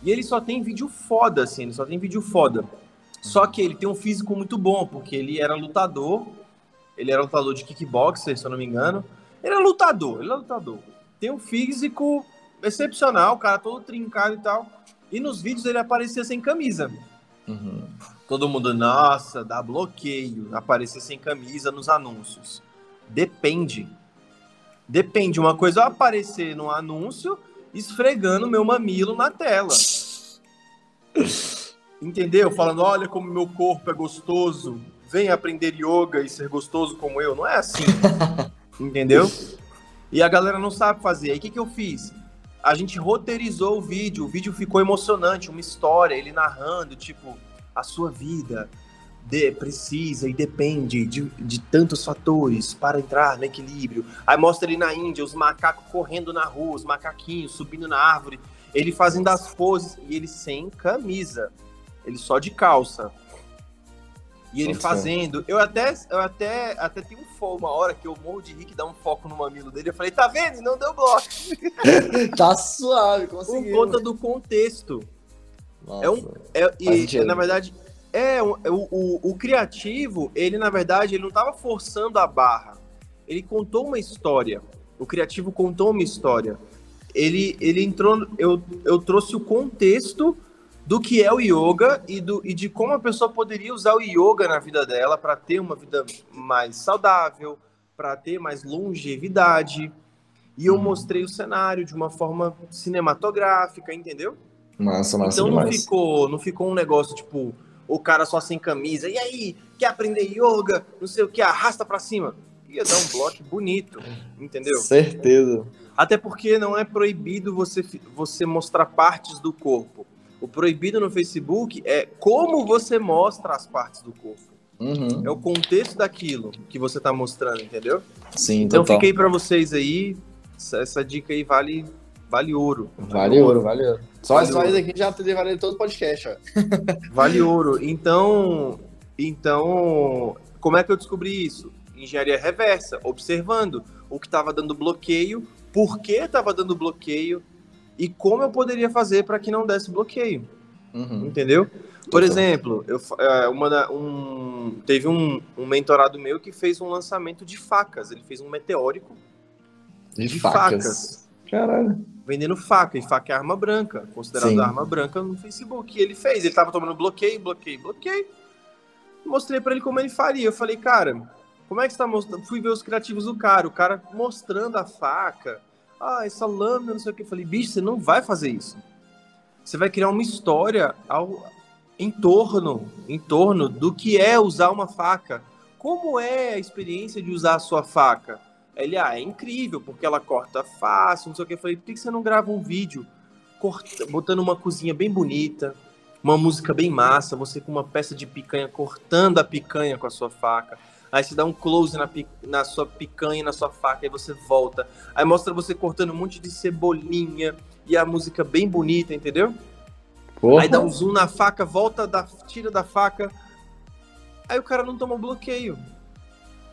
E ele só tem vídeo foda, assim, ele só tem vídeo foda. Só que ele tem um físico muito bom, porque ele era lutador. Ele era lutador de kickboxer, se eu não me engano. Ele é lutador, ele é lutador. Tem um físico excepcional, o cara todo trincado e tal. E nos vídeos ele aparecia sem camisa. Uhum. Todo mundo, nossa, dá bloqueio aparecer sem camisa nos anúncios. Depende. Depende. Uma coisa é aparecer no anúncio esfregando meu mamilo na tela. Entendeu? Falando, olha como meu corpo é gostoso. Vem aprender yoga e ser gostoso como eu. Não é assim. Entendeu? E a galera não sabe fazer. Aí o que, que eu fiz? a gente roteirizou o vídeo, o vídeo ficou emocionante, uma história, ele narrando, tipo, a sua vida de, precisa e depende de, de tantos fatores para entrar no equilíbrio. Aí mostra ele na Índia, os macacos correndo na rua, os macaquinhos subindo na árvore, ele fazendo as poses e ele sem camisa, ele só de calça. E ele fazendo. Eu até, eu até, até tenho um foco uma hora que eu morro de rir que dá um foco no mamilo dele. Eu falei, tá vendo? Não deu bloco. tá suave, conseguiu. Por conta do contexto. Nossa, é um, é, e, na verdade, é, o, o, o, criativo, ele na verdade, ele não tava forçando a barra. Ele contou uma história. O criativo contou uma história. Ele, ele entrou. Eu, eu trouxe o contexto do que é o yoga e, do, e de como a pessoa poderia usar o yoga na vida dela para ter uma vida mais saudável, para ter mais longevidade. E eu uhum. mostrei o cenário de uma forma cinematográfica, entendeu? Massa, massa Então não demais. ficou, não ficou um negócio tipo o cara só sem camisa. E aí, quer aprender yoga? Não sei o que, arrasta para cima. Ia dar um bloco bonito, entendeu? Certeza. Até porque não é proibido você, você mostrar partes do corpo. O proibido no Facebook é como você mostra as partes do corpo. Uhum. É o contexto daquilo que você está mostrando, entendeu? Sim, Então total. fiquei para vocês aí. Essa, essa, dica aí vale, vale ouro. Vale, vale ouro, vale ouro. Só vale só isso aqui já vale todo o podcast, ó. Vale ouro. Então, então, como é que eu descobri isso? Engenharia reversa, observando o que estava dando bloqueio, por que estava dando bloqueio, e como eu poderia fazer para que não desse bloqueio. Uhum. Entendeu? Por exemplo, eu, é, uma, um, teve um, um, mentorado meu que fez um lançamento de facas. Ele fez um meteórico de, de facas. facas. Caralho. Vendendo faca, e faca é arma branca, considerada arma branca no Facebook. E ele fez, ele tava tomando bloqueio, bloqueio, bloqueio. Mostrei para ele como ele faria. Eu falei, cara, como é que você tá mostrando? Fui ver os criativos do cara, o cara mostrando a faca, ah, essa lâmina, não sei o que. Eu falei, bicho, você não vai fazer isso. Você vai criar uma história ao, em torno, em torno do que é usar uma faca. Como é a experiência de usar a sua faca? Ele, ah, é incrível, porque ela corta fácil, não sei o que. Eu falei, por que você não grava um vídeo corta, botando uma cozinha bem bonita, uma música bem massa, você com uma peça de picanha cortando a picanha com a sua faca? Aí você dá um close na, na sua picanha, na sua faca, aí você volta. Aí mostra você cortando um monte de cebolinha e a música bem bonita, entendeu? Porra. Aí dá um zoom na faca, volta, da, tira da faca. Aí o cara não toma bloqueio.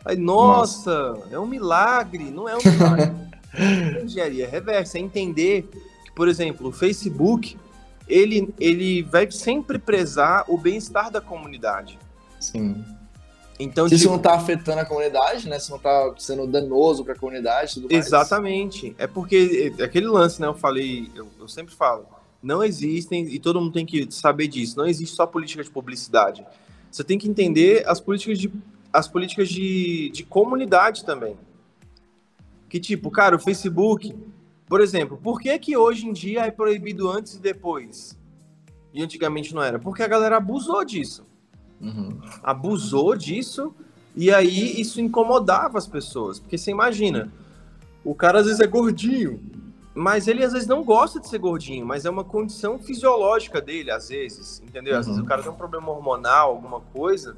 Aí, nossa, nossa. é um milagre, não é um milagre. engenharia reversa é entender que, por exemplo, o Facebook, ele, ele vai sempre prezar o bem-estar da comunidade. Sim. Então, se tipo... isso não está afetando a comunidade, né? Se não está sendo danoso para a comunidade, tudo mais. Exatamente. É porque é aquele lance, né? Eu falei, eu, eu, sempre falo, não existem e todo mundo tem que saber disso. Não existe só política de publicidade. Você tem que entender as políticas de as políticas de, de comunidade também. Que tipo, cara, o Facebook, por exemplo, por que que hoje em dia é proibido antes e depois? E antigamente não era? Porque a galera abusou disso. Uhum. Abusou disso e aí isso incomodava as pessoas. Porque você imagina, o cara às vezes é gordinho, mas ele às vezes não gosta de ser gordinho, mas é uma condição fisiológica dele, às vezes, entendeu? Às uhum. vezes o cara tem um problema hormonal, alguma coisa,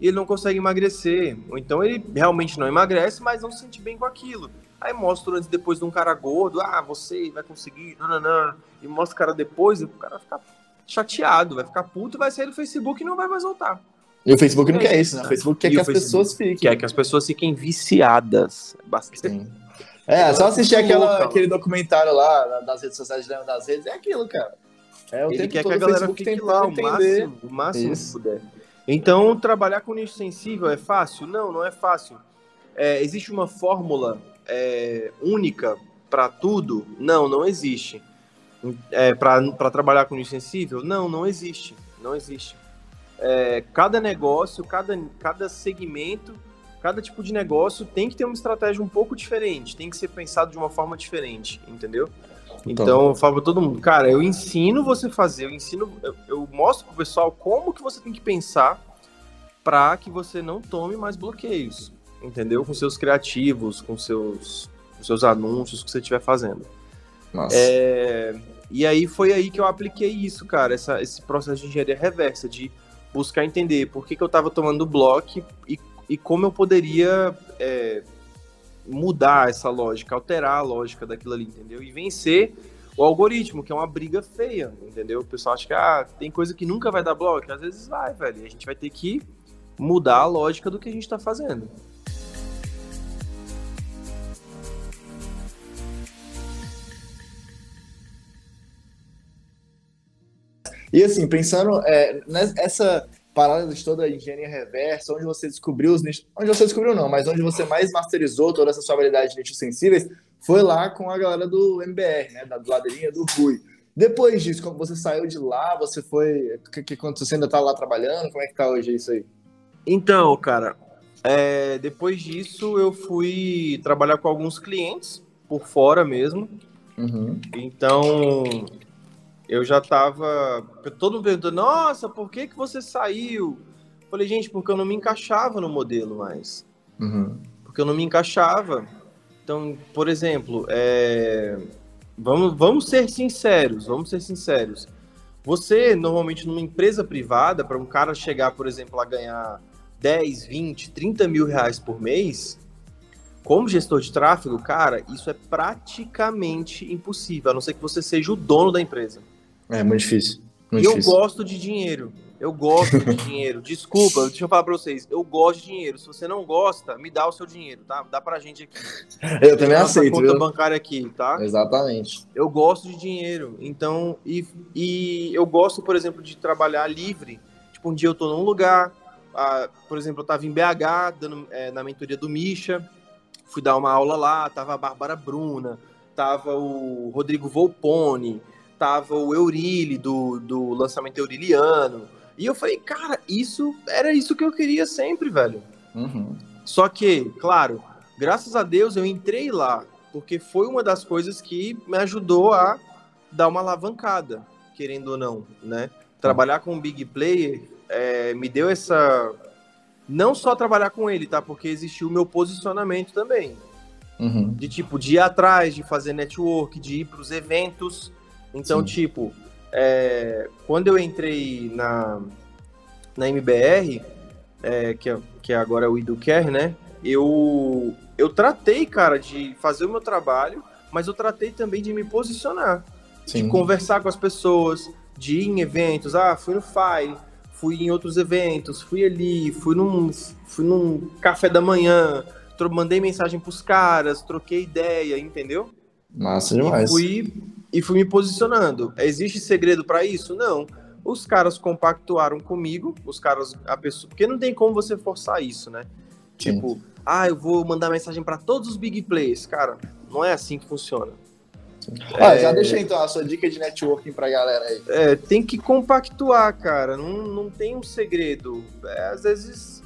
e ele não consegue emagrecer. Ou então ele realmente não emagrece, mas não se sente bem com aquilo. Aí mostra antes depois de um cara gordo, ah, você vai conseguir, nananã, e mostra o cara depois, e o cara fica chateado, vai ficar puto, vai sair do Facebook e não vai mais voltar. E o Facebook não é quer isso, né? O Facebook quer e que as Facebook pessoas fiquem. Quer que as pessoas fiquem viciadas. Bastante. É, só assistir aquela, aquele documentário lá das redes sociais, das redes, é aquilo, cara. É o Ele quer que a galera fique lá o máximo, o máximo que puder. Então, trabalhar com nicho sensível é fácil? Não, não é fácil. É, existe uma fórmula é, única para tudo? Não, não existe é, para trabalhar com nicho sensível? Não, não existe. Não existe. É, cada negócio, cada, cada segmento, cada tipo de negócio tem que ter uma estratégia um pouco diferente, tem que ser pensado de uma forma diferente, entendeu? Então, então eu falo para todo mundo, cara, eu ensino você fazer, eu ensino, eu, eu mostro pro pessoal como que você tem que pensar para que você não tome mais bloqueios, entendeu? Com seus criativos, com seus, com seus anúncios que você estiver fazendo. Nossa. É, e aí foi aí que eu apliquei isso, cara, essa, esse processo de engenharia reversa, de buscar entender por que, que eu estava tomando bloco e, e como eu poderia é, mudar essa lógica, alterar a lógica daquilo ali, entendeu? E vencer o algoritmo, que é uma briga feia, entendeu? O pessoal acha que ah, tem coisa que nunca vai dar bloco, às vezes vai, velho. E a gente vai ter que mudar a lógica do que a gente está fazendo. E assim, pensando é, nessa parada de toda a engenharia reversa, onde você descobriu os nichos, onde você descobriu não, mas onde você mais masterizou toda essa sua habilidade de nichos sensíveis, foi lá com a galera do MBR, né, da ladeirinha do Rui. Depois disso, quando você saiu de lá, você foi, que, que quando você ainda tá lá trabalhando, como é que tá hoje isso aí? Então, cara, é, depois disso eu fui trabalhar com alguns clientes por fora mesmo. Uhum. Então, eu já tava. Todo mundo perguntando, nossa, por que, que você saiu? falei, gente, porque eu não me encaixava no modelo mais. Uhum. Porque eu não me encaixava. Então, por exemplo, é... vamos, vamos ser sinceros, vamos ser sinceros. Você, normalmente, numa empresa privada, para um cara chegar, por exemplo, a ganhar 10, 20, 30 mil reais por mês, como gestor de tráfego, cara, isso é praticamente impossível, a não ser que você seja o dono da empresa. É muito difícil. Muito e difícil. eu gosto de dinheiro. Eu gosto de dinheiro. Desculpa, deixa eu falar pra vocês. Eu gosto de dinheiro. Se você não gosta, me dá o seu dinheiro, tá? Dá pra gente aqui. Eu também aceito. conta viu? bancária aqui, tá? Exatamente. Eu gosto de dinheiro. Então, e, e eu gosto, por exemplo, de trabalhar livre. Tipo, um dia eu tô num lugar, ah, por exemplo, eu estava em BH, dando, é, na mentoria do Misha, fui dar uma aula lá, tava a Bárbara Bruna, tava o Rodrigo Volpone, tava o Eurile, do, do lançamento Euriliano, e eu falei, cara, isso era isso que eu queria sempre, velho. Uhum. Só que, claro, graças a Deus eu entrei lá, porque foi uma das coisas que me ajudou a dar uma alavancada, querendo ou não, né? Trabalhar com um big player é, me deu essa. Não só trabalhar com ele, tá? Porque existiu o meu posicionamento também. Uhum. De tipo, de ir atrás, de fazer network, de ir para os eventos. Então, Sim. tipo, é, quando eu entrei na, na MBR, é, que, é, que agora é o Educare, né? Eu, eu tratei, cara, de fazer o meu trabalho, mas eu tratei também de me posicionar. Sim. De conversar com as pessoas, de ir em eventos. Ah, fui no Fire, fui em outros eventos, fui ali, fui num, fui num café da manhã, mandei mensagem pros caras, troquei ideia, entendeu? Massa demais. E fui, e fui me posicionando. Existe segredo para isso? Não. Os caras compactuaram comigo, os caras, a pessoa, porque não tem como você forçar isso, né? Sim. Tipo, ah, eu vou mandar mensagem para todos os big players, cara. Não é assim que funciona. Ah, é... já deixei então a sua dica de networking pra galera aí. É, tem que compactuar, cara. Não, não tem um segredo. É, às vezes.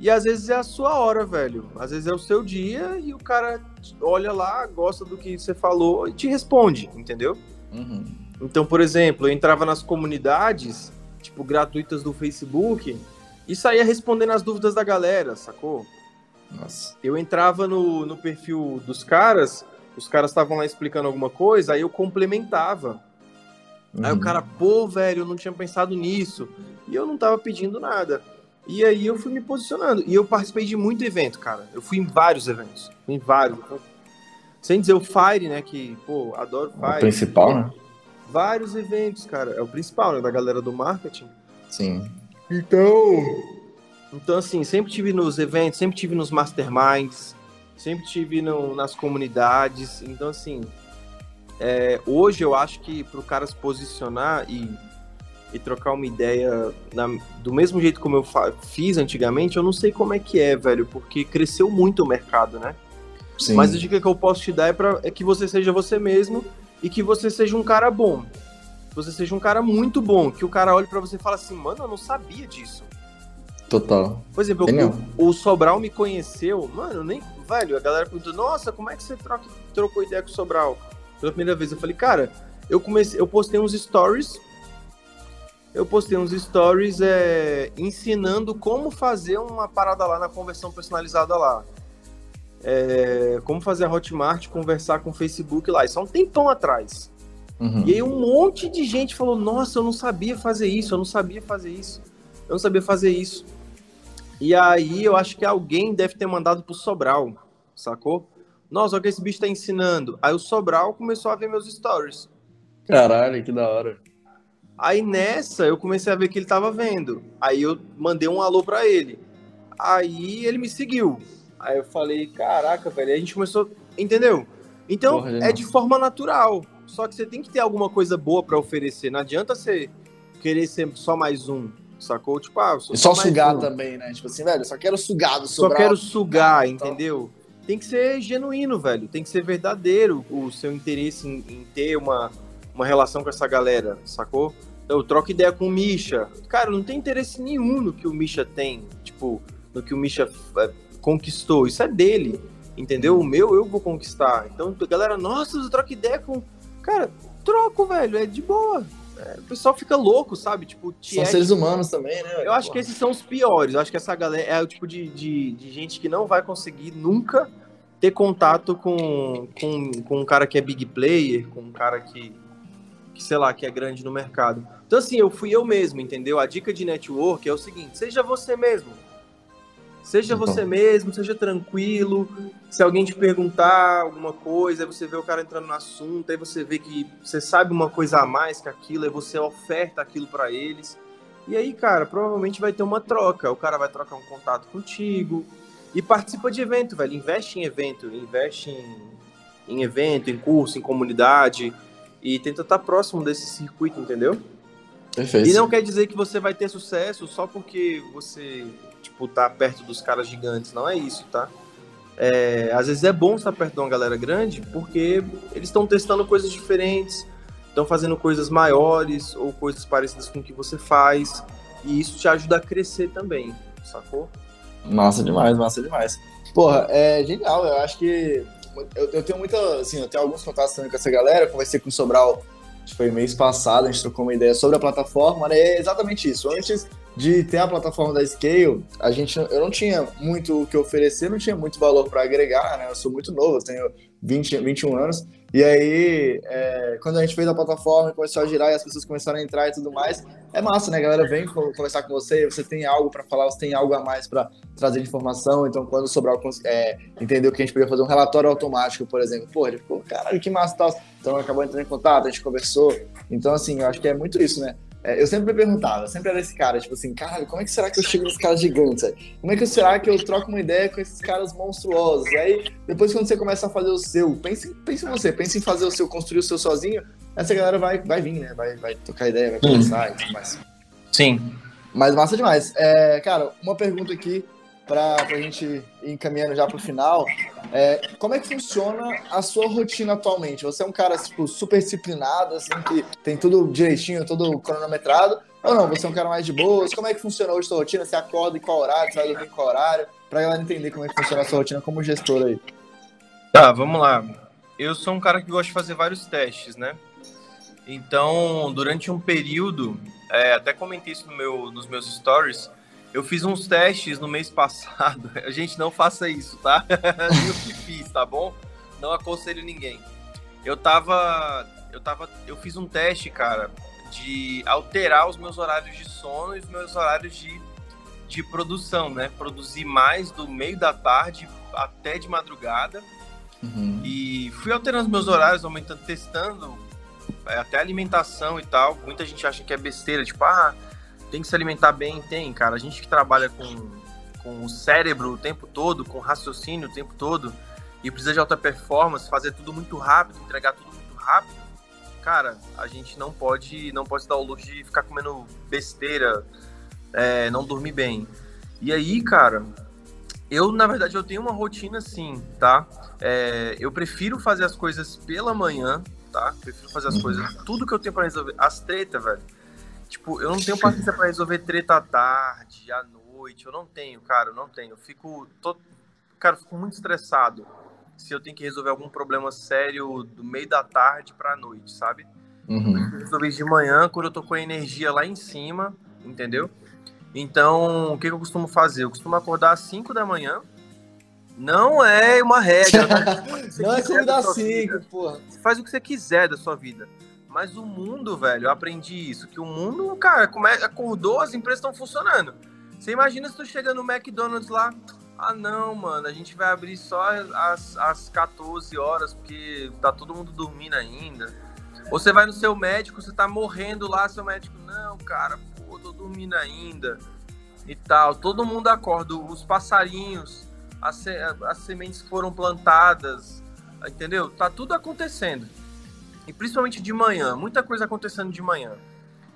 E às vezes é a sua hora, velho. Às vezes é o seu dia e o cara olha lá, gosta do que você falou e te responde, entendeu? Uhum. Então, por exemplo, eu entrava nas comunidades, tipo, gratuitas do Facebook e saía respondendo as dúvidas da galera, sacou? Nossa. Eu entrava no, no perfil dos caras os caras estavam lá explicando alguma coisa, aí eu complementava. Uhum. Aí o uhum. cara, pô, velho, eu não tinha pensado nisso. E eu não tava pedindo nada. E aí eu fui me posicionando. E eu participei de muito evento, cara. Eu fui em vários eventos. Fui em vários. Sem dizer o Fire, né? Que, pô, adoro Fire. O principal, né? Vários eventos, cara. É o principal, né? Da galera do marketing. Sim. Então. Então, assim, sempre tive nos eventos, sempre tive nos masterminds sempre tive no, nas comunidades. Então, assim, é, hoje eu acho que para o cara se posicionar e, e trocar uma ideia na, do mesmo jeito como eu fiz antigamente, eu não sei como é que é, velho, porque cresceu muito o mercado, né? Sim. Mas a dica que eu posso te dar é, pra, é que você seja você mesmo e que você seja um cara bom. Que você seja um cara muito bom, que o cara olhe para você e fala assim, mano, eu não sabia disso. Total. Por exemplo, o, o Sobral me conheceu, mano, nem, velho, a galera perguntou, nossa, como é que você troca, trocou ideia com o Sobral? Pela primeira vez, eu falei, cara, eu comecei, eu postei uns stories, eu postei uns stories é, ensinando como fazer uma parada lá na conversão personalizada lá. é, como fazer a Hotmart conversar com o Facebook lá. Isso há um tempão atrás. Uhum. E aí um monte de gente falou: Nossa, eu não sabia fazer isso, eu não sabia fazer isso, eu não sabia fazer isso. E aí eu acho que alguém deve ter mandado pro Sobral, sacou? Nossa, olha o que esse bicho tá ensinando. Aí o Sobral começou a ver meus stories. Caralho, que da hora. Aí nessa eu comecei a ver que ele tava vendo. Aí eu mandei um alô para ele. Aí ele me seguiu. Aí eu falei, caraca, velho. Aí a gente começou, entendeu? Então Porra, é de forma natural. Só que você tem que ter alguma coisa boa para oferecer. Não adianta você querer ser só mais um, sacou? Tipo, ah, só, só sugar um. também, né? Tipo assim, velho, só quero sugar do Só quero sugar, então... entendeu? Tem que ser genuíno, velho. Tem que ser verdadeiro o seu interesse em, em ter uma, uma relação com essa galera, sacou? Eu troco ideia com o Misha. Cara, não tem interesse nenhum no que o Misha tem, tipo, no que o Misha é, conquistou. Isso é dele, entendeu? O meu eu vou conquistar. Então, galera, nossa, eu troco ideia com. Cara, troco, velho, é de boa. É, o pessoal fica louco, sabe? Tipo, São seres humanos também, né? Eu acho que esses são os piores. Eu acho que essa galera é o tipo de, de, de gente que não vai conseguir nunca ter contato com, com, com um cara que é big player, com um cara que, que, sei lá, que é grande no mercado. Então, assim, eu fui eu mesmo, entendeu? A dica de network é o seguinte: seja você mesmo. Seja então. você mesmo, seja tranquilo. Se alguém te perguntar alguma coisa, aí você vê o cara entrando no assunto, aí você vê que você sabe uma coisa a mais que aquilo, aí você oferta aquilo para eles. E aí, cara, provavelmente vai ter uma troca. O cara vai trocar um contato contigo. E participa de evento, velho. Investe em evento, investe em, em evento, em curso, em comunidade. E tenta estar próximo desse circuito, entendeu? Perfeito. E não quer dizer que você vai ter sucesso só porque você, tipo, tá perto dos caras gigantes. Não é isso, tá? É, às vezes é bom estar perto de uma galera grande porque eles estão testando coisas diferentes, estão fazendo coisas maiores ou coisas parecidas com o que você faz. E isso te ajuda a crescer também, sacou? Massa demais, massa demais. Porra, é genial. Eu acho que. Eu, eu tenho muita. Assim, eu tenho alguns contatos também com essa galera. Conversei com o Sobral foi mês passado, a gente trocou uma ideia sobre a plataforma, né? É exatamente isso. Antes de ter a plataforma da Scale, a gente, eu não tinha muito o que oferecer, não tinha muito valor para agregar, né? Eu sou muito novo, eu tenho 20, 21 anos. E aí, é, quando a gente fez a plataforma, começou a girar e as pessoas começaram a entrar e tudo mais, é massa, né? A galera vem conversar com você, você tem algo para falar, você tem algo a mais para trazer informação. Então, quando sobrar, é, entendeu que a gente podia fazer um relatório automático, por exemplo, pô, ele ficou, caralho, que massa tal. Então, acabou entrando em contato, a gente conversou. Então, assim, eu acho que é muito isso, né? É, eu sempre me perguntava, sempre era esse cara, tipo assim, cara, como é que será que eu chego nesses caras gigantes? Aí? Como é que será que eu troco uma ideia com esses caras monstruosos? E aí, depois quando você começa a fazer o seu, pense, pense em você, pense em fazer o seu, construir o seu sozinho, essa galera vai, vai vir, né? Vai, vai tocar ideia, vai conversar hum. e tudo mais. Sim. Mas massa demais. É, cara, uma pergunta aqui para a gente ir encaminhando já para o final, é, como é que funciona a sua rotina atualmente? Você é um cara tipo, super disciplinado, assim, que tem tudo direitinho, tudo cronometrado, ou não? Você é um cara mais de boas? Como é que funciona hoje a sua rotina? Você acorda em qual horário? Você vai dormir em qual horário? Para galera entender como é que funciona a sua rotina como gestor aí. Tá, vamos lá. Eu sou um cara que gosta de fazer vários testes, né? Então, durante um período, é, até comentei isso no meu, nos meus stories, eu fiz uns testes no mês passado. A gente não faça isso, tá? eu que fiz, tá bom? Não aconselho ninguém. Eu tava. Eu tava. Eu fiz um teste, cara, de alterar os meus horários de sono e os meus horários de, de produção, né? Produzir mais do meio da tarde até de madrugada. Uhum. E fui alterando os meus horários, aumentando, testando é, até alimentação e tal. Muita gente acha que é besteira, tipo, ah tem que se alimentar bem, tem, cara. A gente que trabalha com, com o cérebro o tempo todo, com raciocínio o tempo todo, e precisa de alta performance, fazer tudo muito rápido, entregar tudo muito rápido, cara, a gente não pode, não pode dar o luxo de ficar comendo besteira, é, não dormir bem. E aí, cara, eu, na verdade, eu tenho uma rotina assim, tá? É, eu prefiro fazer as coisas pela manhã, tá? Prefiro fazer as uhum. coisas, tudo que eu tenho para resolver. As tretas, velho Tipo, eu não tenho paciência para resolver treta à tarde, à noite. Eu não tenho, cara, eu não tenho. Eu fico. Tô, cara, eu fico muito estressado se eu tenho que resolver algum problema sério do meio da tarde pra noite, sabe? Uhum. Resolver de manhã, quando eu tô com a energia lá em cima, entendeu? Então, o que, que eu costumo fazer? Eu costumo acordar às 5 da manhã, Não é uma regra. não é comida cinco, porra. Você faz o que você quiser da sua vida. Mas o mundo, velho, eu aprendi isso. Que o mundo, cara, acordou, as empresas estão funcionando. Você imagina se tu chega no McDonald's lá. Ah, não, mano, a gente vai abrir só às, às 14 horas, porque tá todo mundo dormindo ainda. Ou você vai no seu médico, você tá morrendo lá, seu médico, não, cara, pô, tô dormindo ainda. E tal. Todo mundo acorda, os passarinhos, as, as sementes foram plantadas, entendeu? Tá tudo acontecendo. E principalmente de manhã, muita coisa acontecendo de manhã.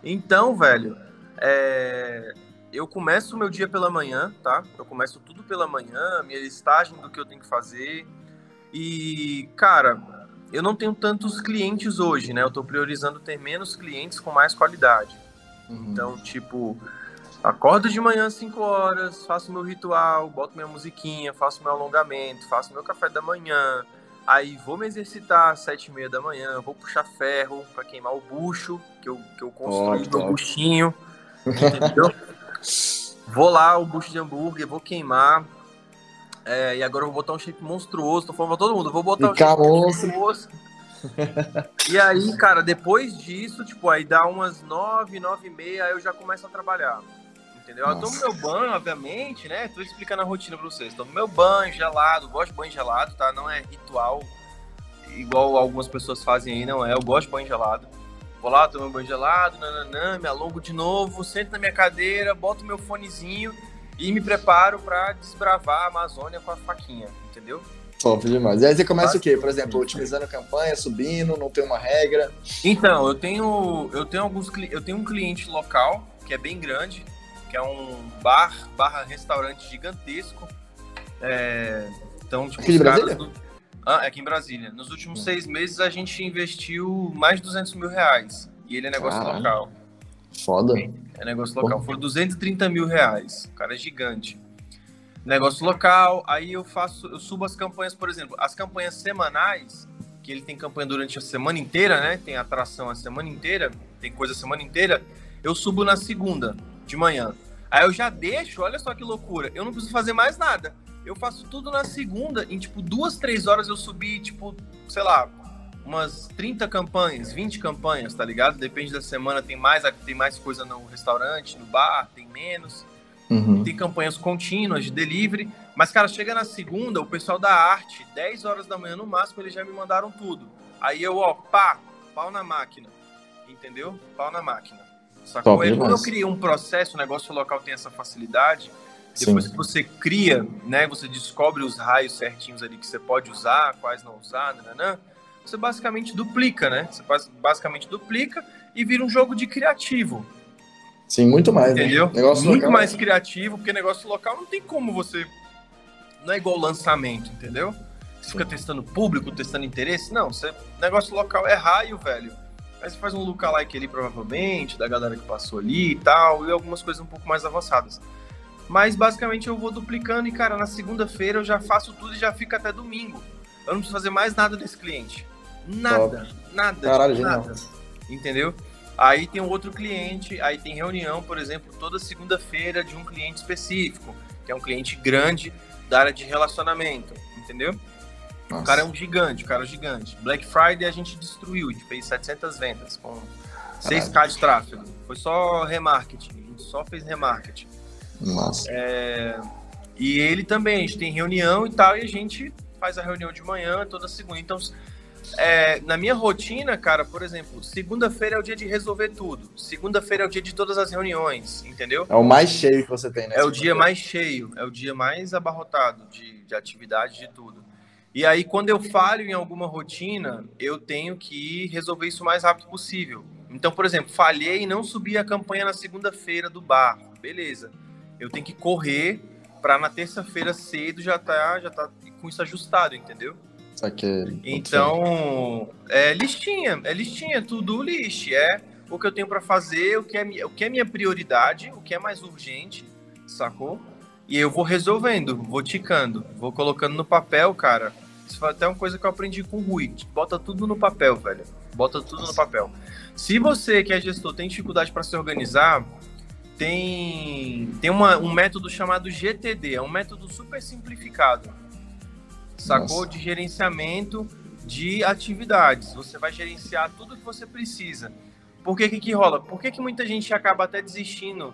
Então, velho, é... eu começo o meu dia pela manhã, tá? Eu começo tudo pela manhã, minha listagem do que eu tenho que fazer. E, cara, eu não tenho tantos clientes hoje, né? Eu tô priorizando ter menos clientes com mais qualidade. Uhum. Então, tipo, Acordo de manhã às 5 horas, faço meu ritual, boto minha musiquinha, faço meu alongamento, faço meu café da manhã. Aí vou me exercitar às 7 e meia da manhã, vou puxar ferro para queimar o bucho, que eu, que eu construí oh, meu buchinho. Entendeu? vou lá, o bucho de hambúrguer, vou queimar. É, e agora eu vou botar um shape monstruoso, tô falando pra todo mundo, vou botar um shape monstruoso. e aí, cara, depois disso, tipo, aí dá umas 9, 9 e meia, aí eu já começo a trabalhar entendeu? Nossa. Eu tomo meu banho, obviamente, né? Tô explicando a rotina pra vocês. Tomo meu banho gelado, gosto de banho gelado, tá? Não é ritual igual algumas pessoas fazem aí, não é. Eu gosto de banho gelado. Vou lá, tomo meu banho gelado, nananã, me alongo de novo, sento na minha cadeira, boto meu fonezinho e me preparo para desbravar a Amazônia com a faquinha, entendeu? Top demais. E aí você começa o quê? Por exemplo, otimizando a campanha, subindo, não tem uma regra? Então, eu tenho, eu tenho alguns eu tenho um cliente local que é bem grande, que é um bar barra restaurante gigantesco. É, então, tipo, aqui em Brasília? Do... Ah, é aqui em Brasília. Nos últimos hum. seis meses a gente investiu mais de 200 mil reais. E ele é negócio Caralho. local. Foda. É negócio local. Porra. Foram 230 mil reais. O cara é gigante. Negócio local. Aí eu faço, eu subo as campanhas, por exemplo, as campanhas semanais, que ele tem campanha durante a semana inteira, né? Tem atração a semana inteira, tem coisa a semana inteira. Eu subo na segunda de manhã. Aí eu já deixo, olha só que loucura, eu não preciso fazer mais nada. Eu faço tudo na segunda, em tipo duas, três horas eu subi, tipo, sei lá, umas 30 campanhas, 20 campanhas, tá ligado? Depende da semana, tem mais, tem mais coisa no restaurante, no bar, tem menos. Uhum. Tem campanhas contínuas de delivery. Mas, cara, chega na segunda, o pessoal da arte, 10 horas da manhã no máximo, eles já me mandaram tudo. Aí eu, ó, pá, pau na máquina. Entendeu? Pau na máquina. Sacou? Top, quando eu criei um processo, o negócio local tem essa facilidade. Depois Sim. que você cria, né, você descobre os raios certinhos ali que você pode usar, quais não usar, né, você basicamente duplica, né? Você basicamente duplica e vira um jogo de criativo. Sim, muito mais. Né? Entendeu? Né? Negócio muito local, mais criativo, porque negócio local não tem como você. Não é igual lançamento, entendeu? Você fica testando público, testando interesse. Não, você... negócio local é raio, velho. Aí você faz um lookalike ali, provavelmente, da galera que passou ali e tal, e algumas coisas um pouco mais avançadas. Mas basicamente eu vou duplicando e, cara, na segunda-feira eu já faço tudo e já fica até domingo. Eu não preciso fazer mais nada desse cliente. Nada, Top. nada, Caralho, tipo, nada. Entendeu? Aí tem um outro cliente, aí tem reunião, por exemplo, toda segunda-feira de um cliente específico, que é um cliente grande da área de relacionamento, entendeu? Nossa. O cara é um gigante, o cara é um gigante. Black Friday a gente destruiu, a gente fez 700 vendas com 6k de tráfego. Foi só remarketing, a gente só fez remarketing. Nossa. É... E ele também, a gente tem reunião e tal, e a gente faz a reunião de manhã toda segunda. Então, é, na minha rotina, cara, por exemplo, segunda-feira é o dia de resolver tudo. Segunda-feira é o dia de todas as reuniões, entendeu? É o mais cheio que você tem, né? É o dia mais cheio, é o dia mais abarrotado de, de atividade, de tudo. E aí, quando eu falho em alguma rotina, eu tenho que resolver isso o mais rápido possível. Então, por exemplo, falhei e não subi a campanha na segunda-feira do bar. Beleza. Eu tenho que correr para na terça-feira cedo já tá, já tá com isso ajustado, entendeu? Saquei. Então, é listinha, é listinha, tudo list, é o que eu tenho para fazer, o que, é, o que é minha prioridade, o que é mais urgente, sacou? E eu vou resolvendo, vou ticando, vou colocando no papel, cara. Isso foi até uma coisa que eu aprendi com o Rui. Bota tudo no papel, velho. Bota tudo no papel. Se você que é gestor tem dificuldade para se organizar, tem, tem uma, um método chamado GTD. É um método super simplificado. sacou? Nossa. De gerenciamento de atividades. Você vai gerenciar tudo que você precisa. Por que que, que rola? Por que, que muita gente acaba até desistindo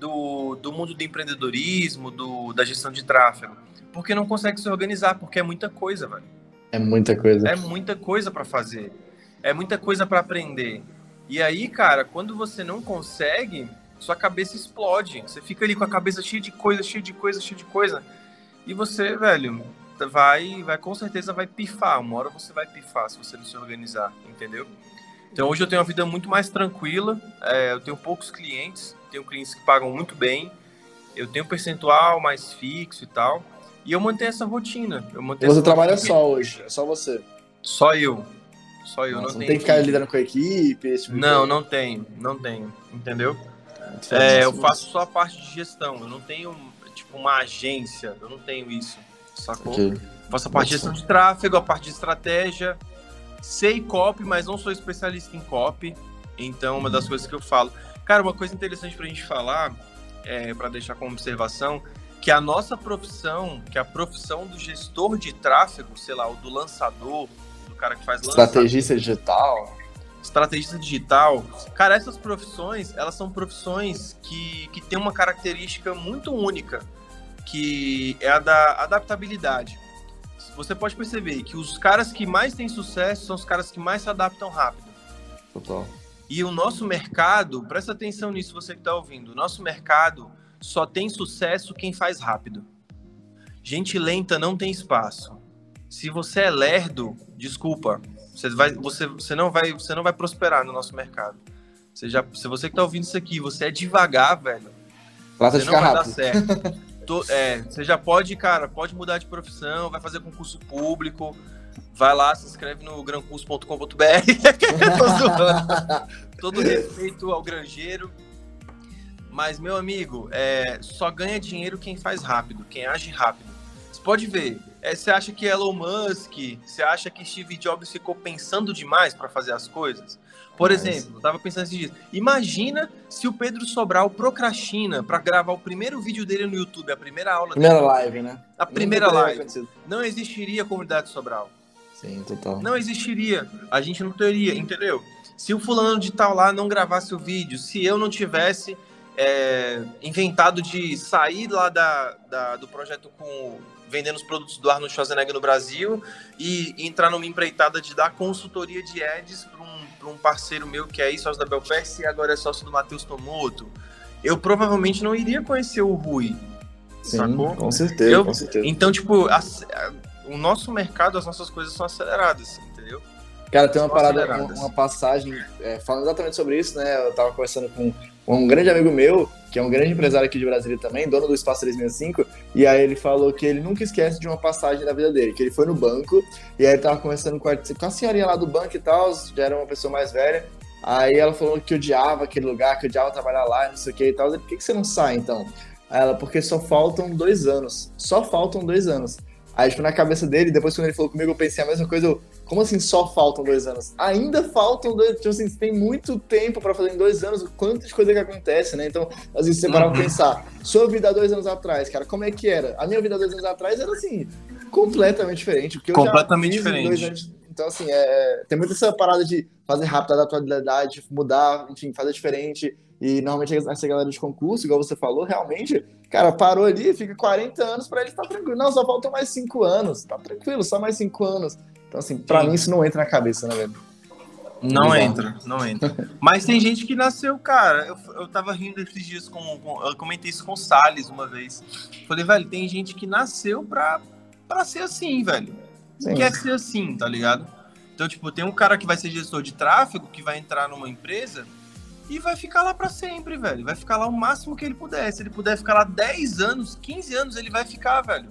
do, do mundo do empreendedorismo, do, da gestão de tráfego? Porque não consegue se organizar, porque é muita coisa, velho. É muita coisa. É muita coisa para fazer. É muita coisa para aprender. E aí, cara, quando você não consegue, sua cabeça explode. Você fica ali com a cabeça cheia de coisa, cheia de coisa, cheia de coisa. E você, velho, vai, vai com certeza vai pifar. Uma hora você vai pifar se você não se organizar, entendeu? Então hoje eu tenho uma vida muito mais tranquila. é, eu tenho poucos clientes, tenho clientes que pagam muito bem. Eu tenho um percentual mais fixo e tal. E eu mantenho essa rotina. Eu mantenho Você trabalha rotina. só hoje, é só você. Só eu. Só eu. Nossa, não, não tem que ficar lidando com a equipe, esse tipo de Não, coisa. não tenho, não tenho, entendeu? Muito É, eu faço só a parte de gestão, eu não tenho, tipo, uma agência, eu não tenho isso, sacou? Ok. Faço a parte de gestão de tráfego, a parte de estratégia, sei copy, mas não sou especialista em copy, então uma das coisas que eu falo. Cara, uma coisa interessante pra gente falar, é, para deixar como observação, que a nossa profissão, que a profissão do gestor de tráfego, sei lá, o do lançador, do cara que faz lançamento, Estrategista digital. estrategista digital, cara, essas profissões, elas são profissões que, que têm uma característica muito única, que é a da adaptabilidade. Você pode perceber que os caras que mais têm sucesso são os caras que mais se adaptam rápido. Total. E o nosso mercado, presta atenção nisso, você que está ouvindo, o nosso mercado só tem sucesso quem faz rápido. Gente lenta não tem espaço. Se você é lerdo, desculpa, você, vai, você, você, não, vai, você não vai prosperar no nosso mercado. Você já, se você que está ouvindo isso aqui, você é devagar, velho, Trata você de não vai dar certo. Tô- é, você já pode, cara, pode mudar de profissão, vai fazer concurso público, vai lá, se inscreve no grancurso.com.br. Todo respeito ao granjeiro. Mas, meu amigo, é, só ganha dinheiro quem faz rápido, quem age rápido. Você pode ver, é, você acha que Elon Musk, você acha que Steve Jobs ficou pensando demais para fazer as coisas? Por Mas- exemplo, eu tava pensando esses dias. Imagina se o Pedro Sobral procrastina para gravar o primeiro vídeo dele no YouTube, a primeira aula dele, Primeira live, né? a primeira live. acontecido. Não existiria a comunidade Sobral. Sim, total. Não existiria. A gente não teria, entendeu? Se o fulano de tal lá não gravasse o vídeo, se eu não tivesse é, inventado de sair lá da, da- do projeto com vendendo os produtos do Arnold Schwarzenegger no Brasil e, entrar numa empreitada de dar consultoria de ads para um, pra um parceiro meu que é aí sócio da Belfast e agora é sócio do Matheus Tomoto, eu provavelmente não iria conhecer o Rui. Sim, sacou? com certeza, Eu- com certeza. Então, tipo, a- a- o nosso mercado, as nossas coisas são aceleradas? Cara, tem uma parada, uma passagem é, falando exatamente sobre isso, né? Eu tava conversando com um grande amigo meu, que é um grande empresário aqui de Brasília também, dono do Espaço 365, e aí ele falou que ele nunca esquece de uma passagem da vida dele, que ele foi no banco, e aí ele tava conversando com a, com a senhorinha lá do banco e tal, já era uma pessoa mais velha, aí ela falou que odiava aquele lugar, que odiava trabalhar lá, não sei o que e tal, ele, por que, que você não sai então? Aí ela, porque só faltam dois anos, só faltam dois anos. Aí, tipo, na cabeça dele, depois quando ele falou comigo, eu pensei a mesma coisa, eu, como assim só faltam dois anos? Ainda faltam dois, tipo assim, você tem muito tempo pra fazer em dois anos, o quanto de coisa que acontece, né? Então, às vezes você parar pra pensar, sua vida há dois anos atrás, cara, como é que era? A minha vida há dois anos atrás era assim, completamente diferente. Porque eu já Completamente diferente. dois anos- então, assim, é, tem muito essa parada de fazer rápido, adaptar a atualidade, mudar, enfim, fazer diferente. E normalmente essa galera de concurso, igual você falou, realmente, cara, parou ali, fica 40 anos pra ele estar tranquilo. Não, só faltam mais 5 anos. Tá tranquilo, só mais 5 anos. Então, assim, pra Sim. mim isso não entra na cabeça, né, velho? Não Bizarro. entra, não entra. Mas tem gente que nasceu, cara. Eu, eu tava rindo esses dias com, com- Eu comentei isso com o Salles uma vez. Falei, velho, tem gente que nasceu pra, pra ser assim, velho. Sim. Quer ser assim, tá ligado? Então, tipo, tem um cara que vai ser gestor de tráfego, que vai entrar numa empresa e vai ficar lá pra sempre, velho. Vai ficar lá o máximo que ele puder. Se ele puder ficar lá 10 anos, 15 anos, ele vai ficar, velho.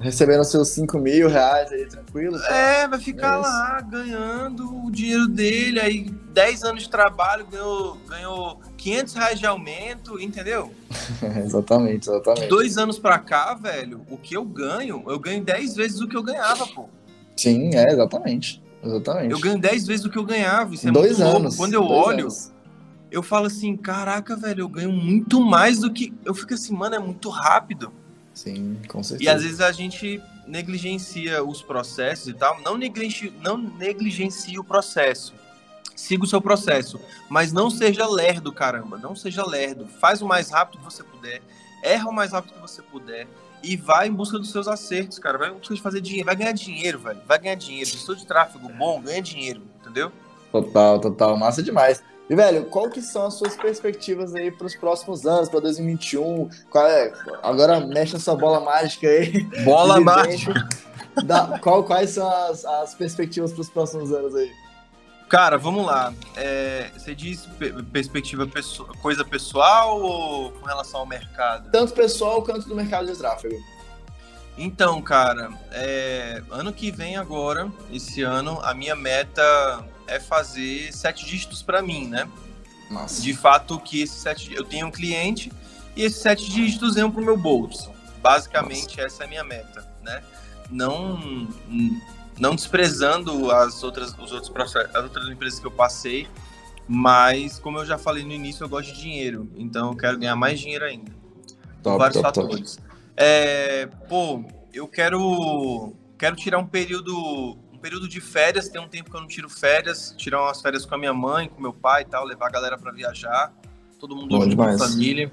Recebendo seus 5 mil reais aí, tranquilo. É, vai ficar É lá ganhando o dinheiro dele, aí 10 anos de trabalho, ganhou, ganhou 500 reais de aumento, entendeu? exatamente, exatamente. Dois anos pra cá, velho, o que eu ganho, eu ganho 10 vezes o que eu ganhava, pô. Sim, é, exatamente. Exatamente. Eu ganho 10 vezes o que eu ganhava, isso é dois muito louco. anos. Quando eu olho, anos. eu falo assim, caraca, velho, eu ganho muito mais do que... Eu fico assim, mano, é muito rápido. Sim, com E certeza. às vezes a gente negligencia os processos e tal, não negligencie, não negligencie o processo. Siga o seu processo, mas não seja lerdo, caramba, não seja lerdo. Faz o mais rápido que você puder, erra o mais rápido que você puder e vai em busca dos seus acertos, cara. Vai em busca de fazer dinheiro, vai ganhar dinheiro, velho. Vai ganhar dinheiro. Gestor de tráfego bom, ganha dinheiro, entendeu? Total, total, massa demais. E, velho, qual que são as suas perspectivas aí para os próximos anos, para 2021? Qual é? Agora mexe essa bola mágica aí. Bola mágica. Da, qual, quais são as, as perspectivas para os próximos anos aí? Cara, vamos lá. É, você diz perspectiva pessoa, coisa pessoal ou com relação ao mercado? Tanto pessoal quanto do mercado de tráfego. Então, cara, é, ano que vem agora, esse ano, a minha meta é fazer sete dígitos para mim, né? Nossa. De fato, que esses sete, eu tenho um cliente e esses sete dígitos entram pro meu bolso. Basicamente, Nossa. essa é a minha meta, né? Não, não desprezando as outras, os outros processos, as outras empresas que eu passei, mas como eu já falei no início, eu gosto de dinheiro, então eu quero ganhar mais dinheiro ainda. Top, vários top, fatores. Top. É, pô, eu quero quero tirar um período período de férias, tem um tempo que eu não tiro férias, tirar umas férias com a minha mãe, com meu pai e tal, levar a galera para viajar, todo mundo junto com a família.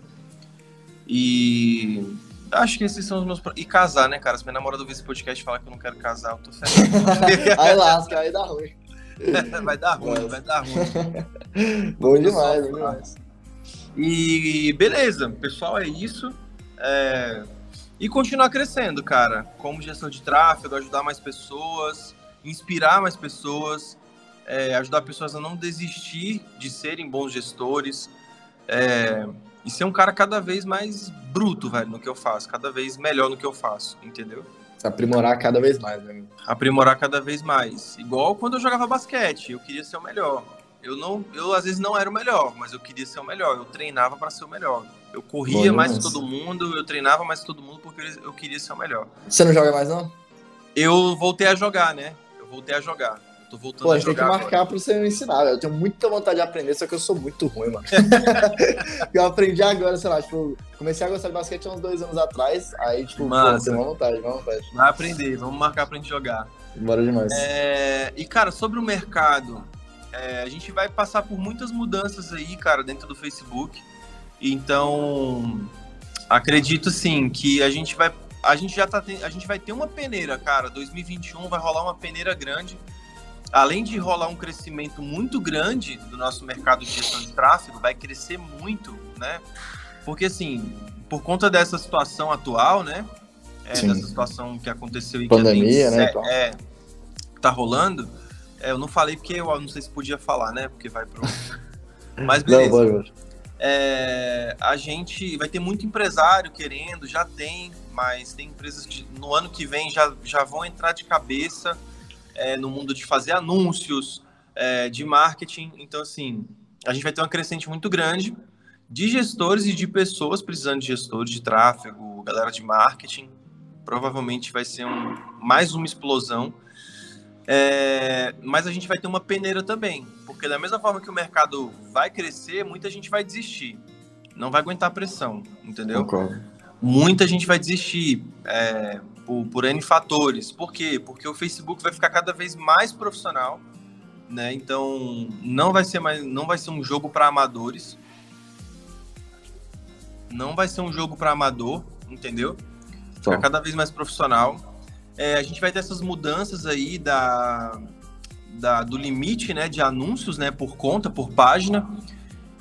E acho que esses são os meus. E casar, né, cara? Se minha namorada ouvir esse podcast e falar que eu não quero casar, eu tô feliz. aí lasca, aí dá ruim. vai dar ruim, Nossa. vai dar ruim. bom demais, bom demais. E beleza, pessoal, é isso. É... E continuar crescendo, cara. Como gestor de tráfego, ajudar mais pessoas inspirar mais pessoas, é, ajudar pessoas a não desistir de serem bons gestores é, e ser um cara cada vez mais bruto, velho, no que eu faço, cada vez melhor no que eu faço, entendeu? Se aprimorar cada vez mais, né? Aprimorar cada vez mais. Igual quando eu jogava basquete, eu queria ser o melhor. Eu não, eu às vezes não era o melhor, mas eu queria ser o melhor. Eu treinava para ser o melhor. Eu corria mais que todo mundo, eu treinava mais que todo mundo porque eu queria ser o melhor. Você não joga mais não? Eu voltei a jogar, né? voltei a jogar. Tô voltando Pô, a, gente tem que marcar pra você me ensinar. Eu tenho muita vontade de aprender, só que eu sou muito ruim, mano. eu aprendi agora, sei lá, tipo, comecei a gostar de basquete há uns dois anos atrás. Aí, tipo, pô, tenho uma vontade, uma vontade. Vai aprender, vamos marcar pra gente jogar. Bora demais. É... E, cara, sobre o mercado, é... a gente vai passar por muitas mudanças aí, cara, dentro do Facebook. Então, acredito sim que a gente vai a gente já tá a gente vai ter uma peneira, cara. 2021 vai rolar uma peneira grande. Além de rolar um crescimento muito grande do nosso mercado de gestão de tráfego, vai crescer muito, né? Porque assim, por conta dessa situação atual, né? É, dessa situação que aconteceu e Pandemia, que né? Então. É, tá rolando. É, eu não falei porque eu não sei se podia falar, né? Porque vai pro. Mas beleza. Não, é, a gente vai ter muito empresário querendo, já tem, mas tem empresas que no ano que vem já, já vão entrar de cabeça é, no mundo de fazer anúncios, é, de marketing. Então, assim, a gente vai ter uma crescente muito grande de gestores e de pessoas precisando de gestores de tráfego, galera de marketing. Provavelmente vai ser um, mais uma explosão. É, mas a gente vai ter uma peneira também, porque da mesma forma que o mercado vai crescer, muita gente vai desistir, não vai aguentar a pressão, entendeu? Muita gente vai desistir é, por, por N fatores. Por quê? Porque o Facebook vai ficar cada vez mais profissional, né? Então não vai ser mais, não vai ser um jogo para amadores. Não vai ser um jogo para amador, entendeu? Ficar cada vez mais profissional. É, a gente vai ter essas mudanças aí da, da, do limite né, de anúncios né, por conta, por página.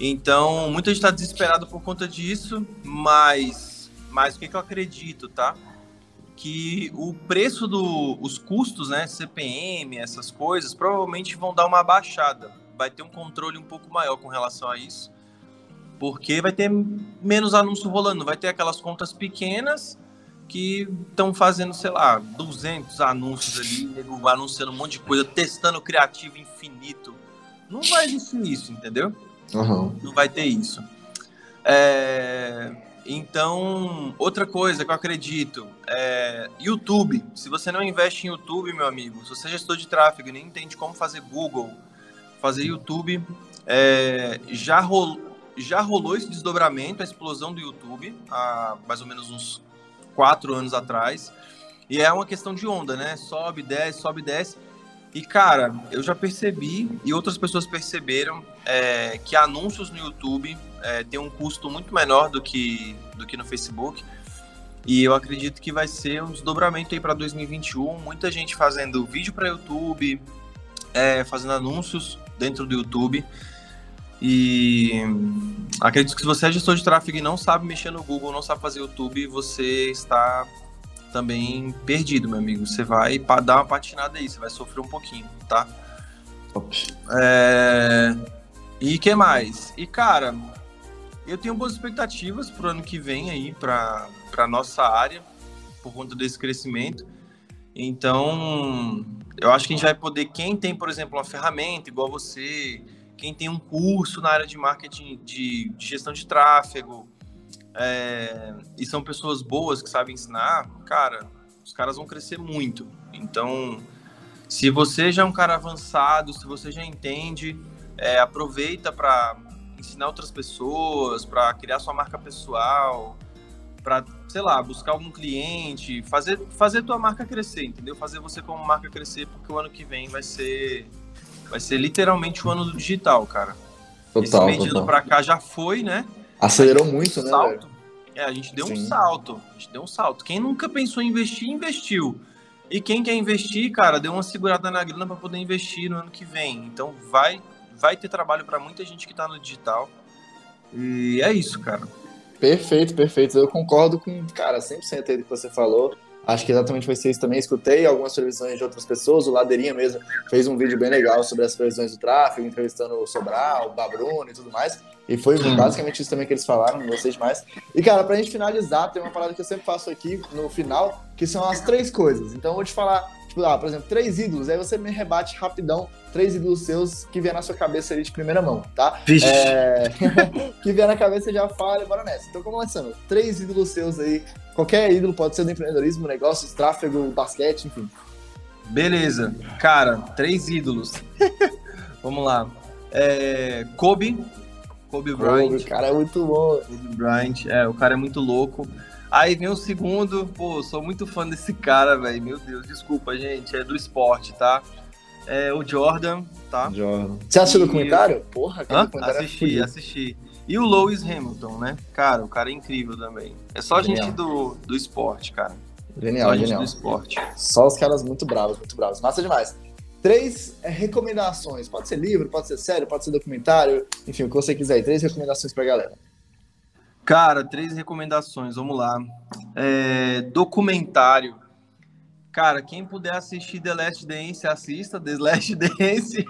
Então, muita gente está desesperado por conta disso, mas mas o que, que eu acredito, tá? Que o preço dos do, custos, né, CPM, essas coisas, provavelmente vão dar uma baixada. Vai ter um controle um pouco maior com relação a isso. Porque vai ter menos anúncio rolando. Vai ter aquelas contas pequenas que estão fazendo, sei lá, 200 anúncios ali, anunciando um monte de coisa, testando criativo infinito. Não vai existir isso, entendeu? Uhum. Não vai ter isso. É... Então, outra coisa que eu acredito é YouTube. Se você não investe em YouTube, meu amigo, se você é gestor de tráfego e nem entende como fazer Google, fazer YouTube, é, já, rolou, já rolou esse desdobramento, a explosão do YouTube, há mais ou menos uns quatro anos atrás. E é uma questão de onda, né? Sobe, desce, sobe, desce. E, cara, eu já percebi, e outras pessoas perceberam, é, que anúncios no YouTube é, tem um custo muito menor do que, do que no Facebook. E eu acredito que vai ser um desdobramento aí para 2021. Muita gente fazendo vídeo para YouTube, é, fazendo anúncios dentro do YouTube. E acredito que se você é gestor de tráfego e não sabe mexer no Google, não sabe fazer YouTube, você está também perdido, meu amigo. Você vai dar uma patinada aí, você vai sofrer um pouquinho, tá? É... E que mais? E cara, eu tenho boas expectativas pro ano que vem aí para para nossa área por conta desse crescimento. Então, eu acho que a gente vai poder quem tem, por exemplo, uma ferramenta igual você, quem tem um curso na área de marketing de, de gestão de tráfego, é, e são pessoas boas que sabem ensinar, cara, os caras vão crescer muito. Então, se você já é um cara avançado, se você já entende, é, aproveita para ensinar outras pessoas, para criar sua marca pessoal, para, sei lá, buscar algum cliente, fazer fazer tua marca crescer, entendeu? Fazer você como marca crescer, porque o ano que vem vai ser vai ser literalmente o ano do digital, cara. Total, Esse mês para cá já foi, né? Acelerou muito, né? Salto. É, a gente deu Sim. um salto. A gente deu um salto. Quem nunca pensou em investir, investiu. E quem quer investir, cara, deu uma segurada na grana para poder investir no ano que vem. Então vai, vai ter trabalho para muita gente que está no digital. E é isso, cara. Perfeito, perfeito. Eu concordo com, cara, 100% aí do que você falou. Acho que exatamente foi isso também. Escutei algumas previsões de outras pessoas. O Ladeirinha mesmo fez um vídeo bem legal sobre as previsões do tráfego, entrevistando o Sobral, o Babruno e tudo mais. E foi basicamente isso também que eles falaram, gostei demais. E, cara, pra gente finalizar, tem uma parada que eu sempre faço aqui no final, que são as três coisas. Então eu vou te falar, tipo, ah, por exemplo, três ídolos, aí você me rebate rapidão três ídolos seus que vier na sua cabeça ali de primeira mão, tá? Vixe. É... que vier na cabeça já fala, bora nessa. Então, começando, três ídolos seus aí Qualquer ídolo pode ser do empreendedorismo, negócios, tráfego, basquete, enfim. Beleza. Cara, três ídolos. Vamos lá. É, Kobe. Kobe Bryant. O cara é muito bom. Kobe Bryant. É, o cara é muito louco. Aí vem o segundo. Pô, sou muito fã desse cara, velho. Meu Deus, desculpa, gente. É do esporte, tá? É o Jordan, tá? Jordan. Você assistiu o documentário? Porra, cara, documentário Assisti, é assisti. E o Lewis Hamilton, né? Cara, o cara é incrível também. É só genial. gente do, do esporte, cara. Genial, só genial. do esporte. Só os caras muito bravos, muito bravos. Massa demais. Três é, recomendações. Pode ser livro, pode ser série, pode ser documentário. Enfim, o que você quiser. Três recomendações pra galera. Cara, três recomendações. Vamos lá. É, documentário. Cara, quem puder assistir The Last Dance, assista The Last Dance.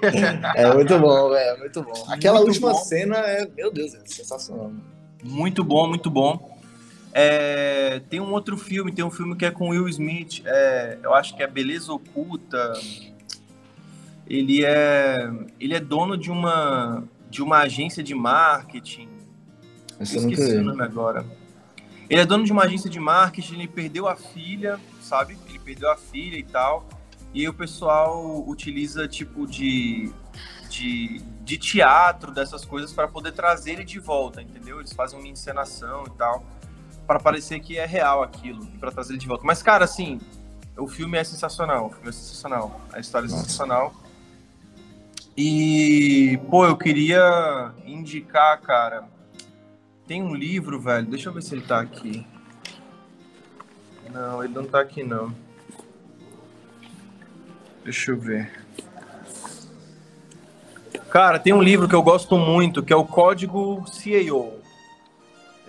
é muito bom, é muito bom. Aquela muito última bom. cena é, meu Deus, é sensacional. Muito bom, muito bom. É, tem um outro filme, tem um filme que é com Will Smith, é, eu acho que é Beleza Oculta. Ele é, ele é dono de uma, de uma agência de marketing. Esqueci o nome agora. Ele é dono de uma agência de marketing, ele perdeu a filha, sabe? Ele perdeu a filha e tal. E o pessoal utiliza tipo de, de, de teatro, dessas coisas, para poder trazer ele de volta, entendeu? Eles fazem uma encenação e tal, para parecer que é real aquilo, para trazer ele de volta. Mas, cara, assim, o filme é sensacional, o filme é sensacional, a história é sensacional. E, pô, eu queria indicar, cara, tem um livro, velho, deixa eu ver se ele tá aqui. Não, ele não tá aqui não. Deixa eu ver. Cara, tem um livro que eu gosto muito, que é o Código CAO.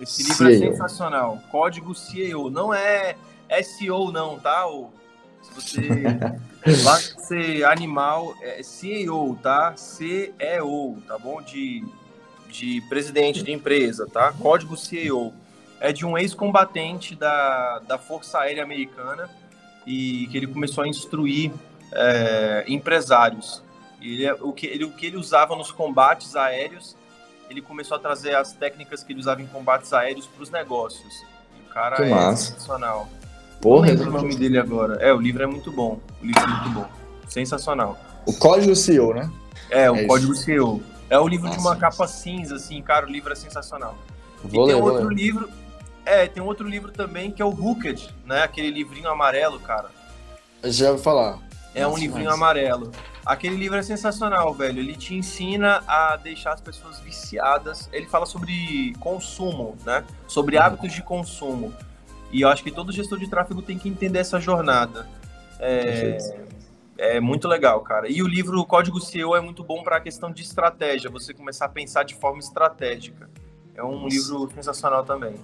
Esse livro é sensacional. Código CAO. Não é SEO não, tá? se você lá ser animal, é CEO, tá? CEO, tá bom? De, de presidente de empresa, tá? Código CEO é de um ex-combatente da, da Força Aérea Americana e que ele começou a instruir é, empresários. Ele, é, o, que, ele, o que ele usava nos combates aéreos, ele começou a trazer as técnicas que ele usava em combates aéreos para os negócios. o cara que é massa. sensacional. Porra, Não lembro o nome dele agora. É, o livro é muito bom. O livro é muito bom. Sensacional. O Código CEO, né? É, o é Código isso. CEO. É o livro Nossa. de uma capa cinza, assim, cara, o livro é sensacional. Vou e ler, tem outro livro, É, tem outro livro também que é o Hooked, né? Aquele livrinho amarelo, cara. Já vou falar. É Nossa, um livrinho mas... amarelo. Aquele livro é sensacional, velho. Ele te ensina a deixar as pessoas viciadas. Ele fala sobre consumo, né? Sobre hábitos de consumo. E eu acho que todo gestor de tráfego tem que entender essa jornada. É, é muito legal, cara. E o livro Código SEO é muito bom para a questão de estratégia, você começar a pensar de forma estratégica. É um Nossa. livro sensacional também.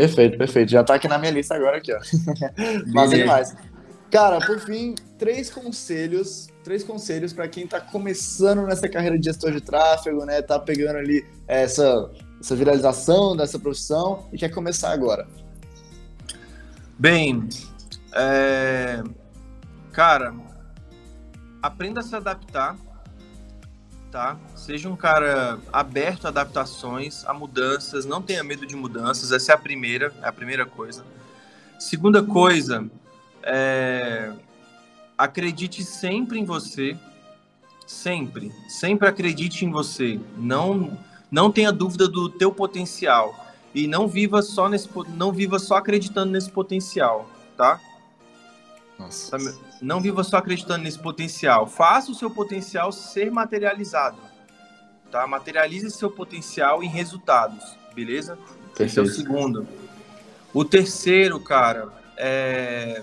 Perfeito, perfeito. Já tá aqui na minha lista agora aqui, ó. Mas é demais. Cara, por fim, três conselhos, três conselhos para quem está começando nessa carreira de gestor de tráfego, né? Tá pegando ali essa, essa viralização dessa profissão e quer começar agora. Bem, é... cara, aprenda a se adaptar, tá? Seja um cara aberto a adaptações, a mudanças, não tenha medo de mudanças, essa é a primeira, é a primeira coisa. Segunda coisa, é, acredite sempre em você, sempre, sempre acredite em você. Não, não tenha dúvida do teu potencial e não viva só nesse, não viva só acreditando nesse potencial, tá? Nossa. Não viva só acreditando nesse potencial. Faça o seu potencial ser materializado, tá? Materialize seu potencial em resultados, beleza? Perfeito. Esse é o segundo. O terceiro, cara, é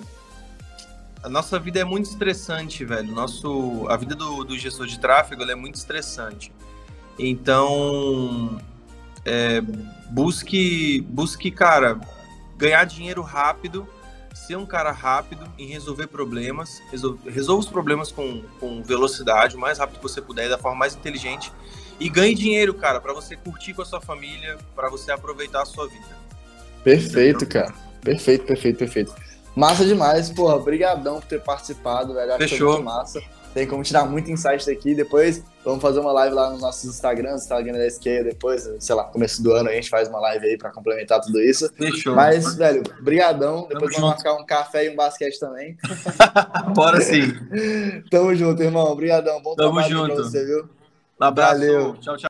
a nossa vida é muito estressante, velho. Nosso, a vida do, do gestor de tráfego é muito estressante. Então, é, busque, busque, cara, ganhar dinheiro rápido, ser um cara rápido em resolver problemas, resolva, resolva os problemas com, com velocidade, o mais rápido que você puder, da forma mais inteligente. E ganhe dinheiro, cara, para você curtir com a sua família, para você aproveitar a sua vida. Perfeito, Entendeu? cara. Perfeito, perfeito, perfeito. Massa demais, porra. Brigadão por ter participado, velho. Acho Fechou. muito massa. Tem como tirar muito insight daqui. Depois vamos fazer uma live lá nos nossos Instagrams, Instagram da SQ. Depois, sei lá, começo do ano a gente faz uma live aí pra complementar tudo isso. Fechou. Mas, velho, brigadão. Depois vamos marcar um café e um basquete também. Bora sim. Tamo junto, irmão. Brigadão. Bom Tamo trabalho junto. pra você, viu? Um abraço. Valeu. Tchau, tchau.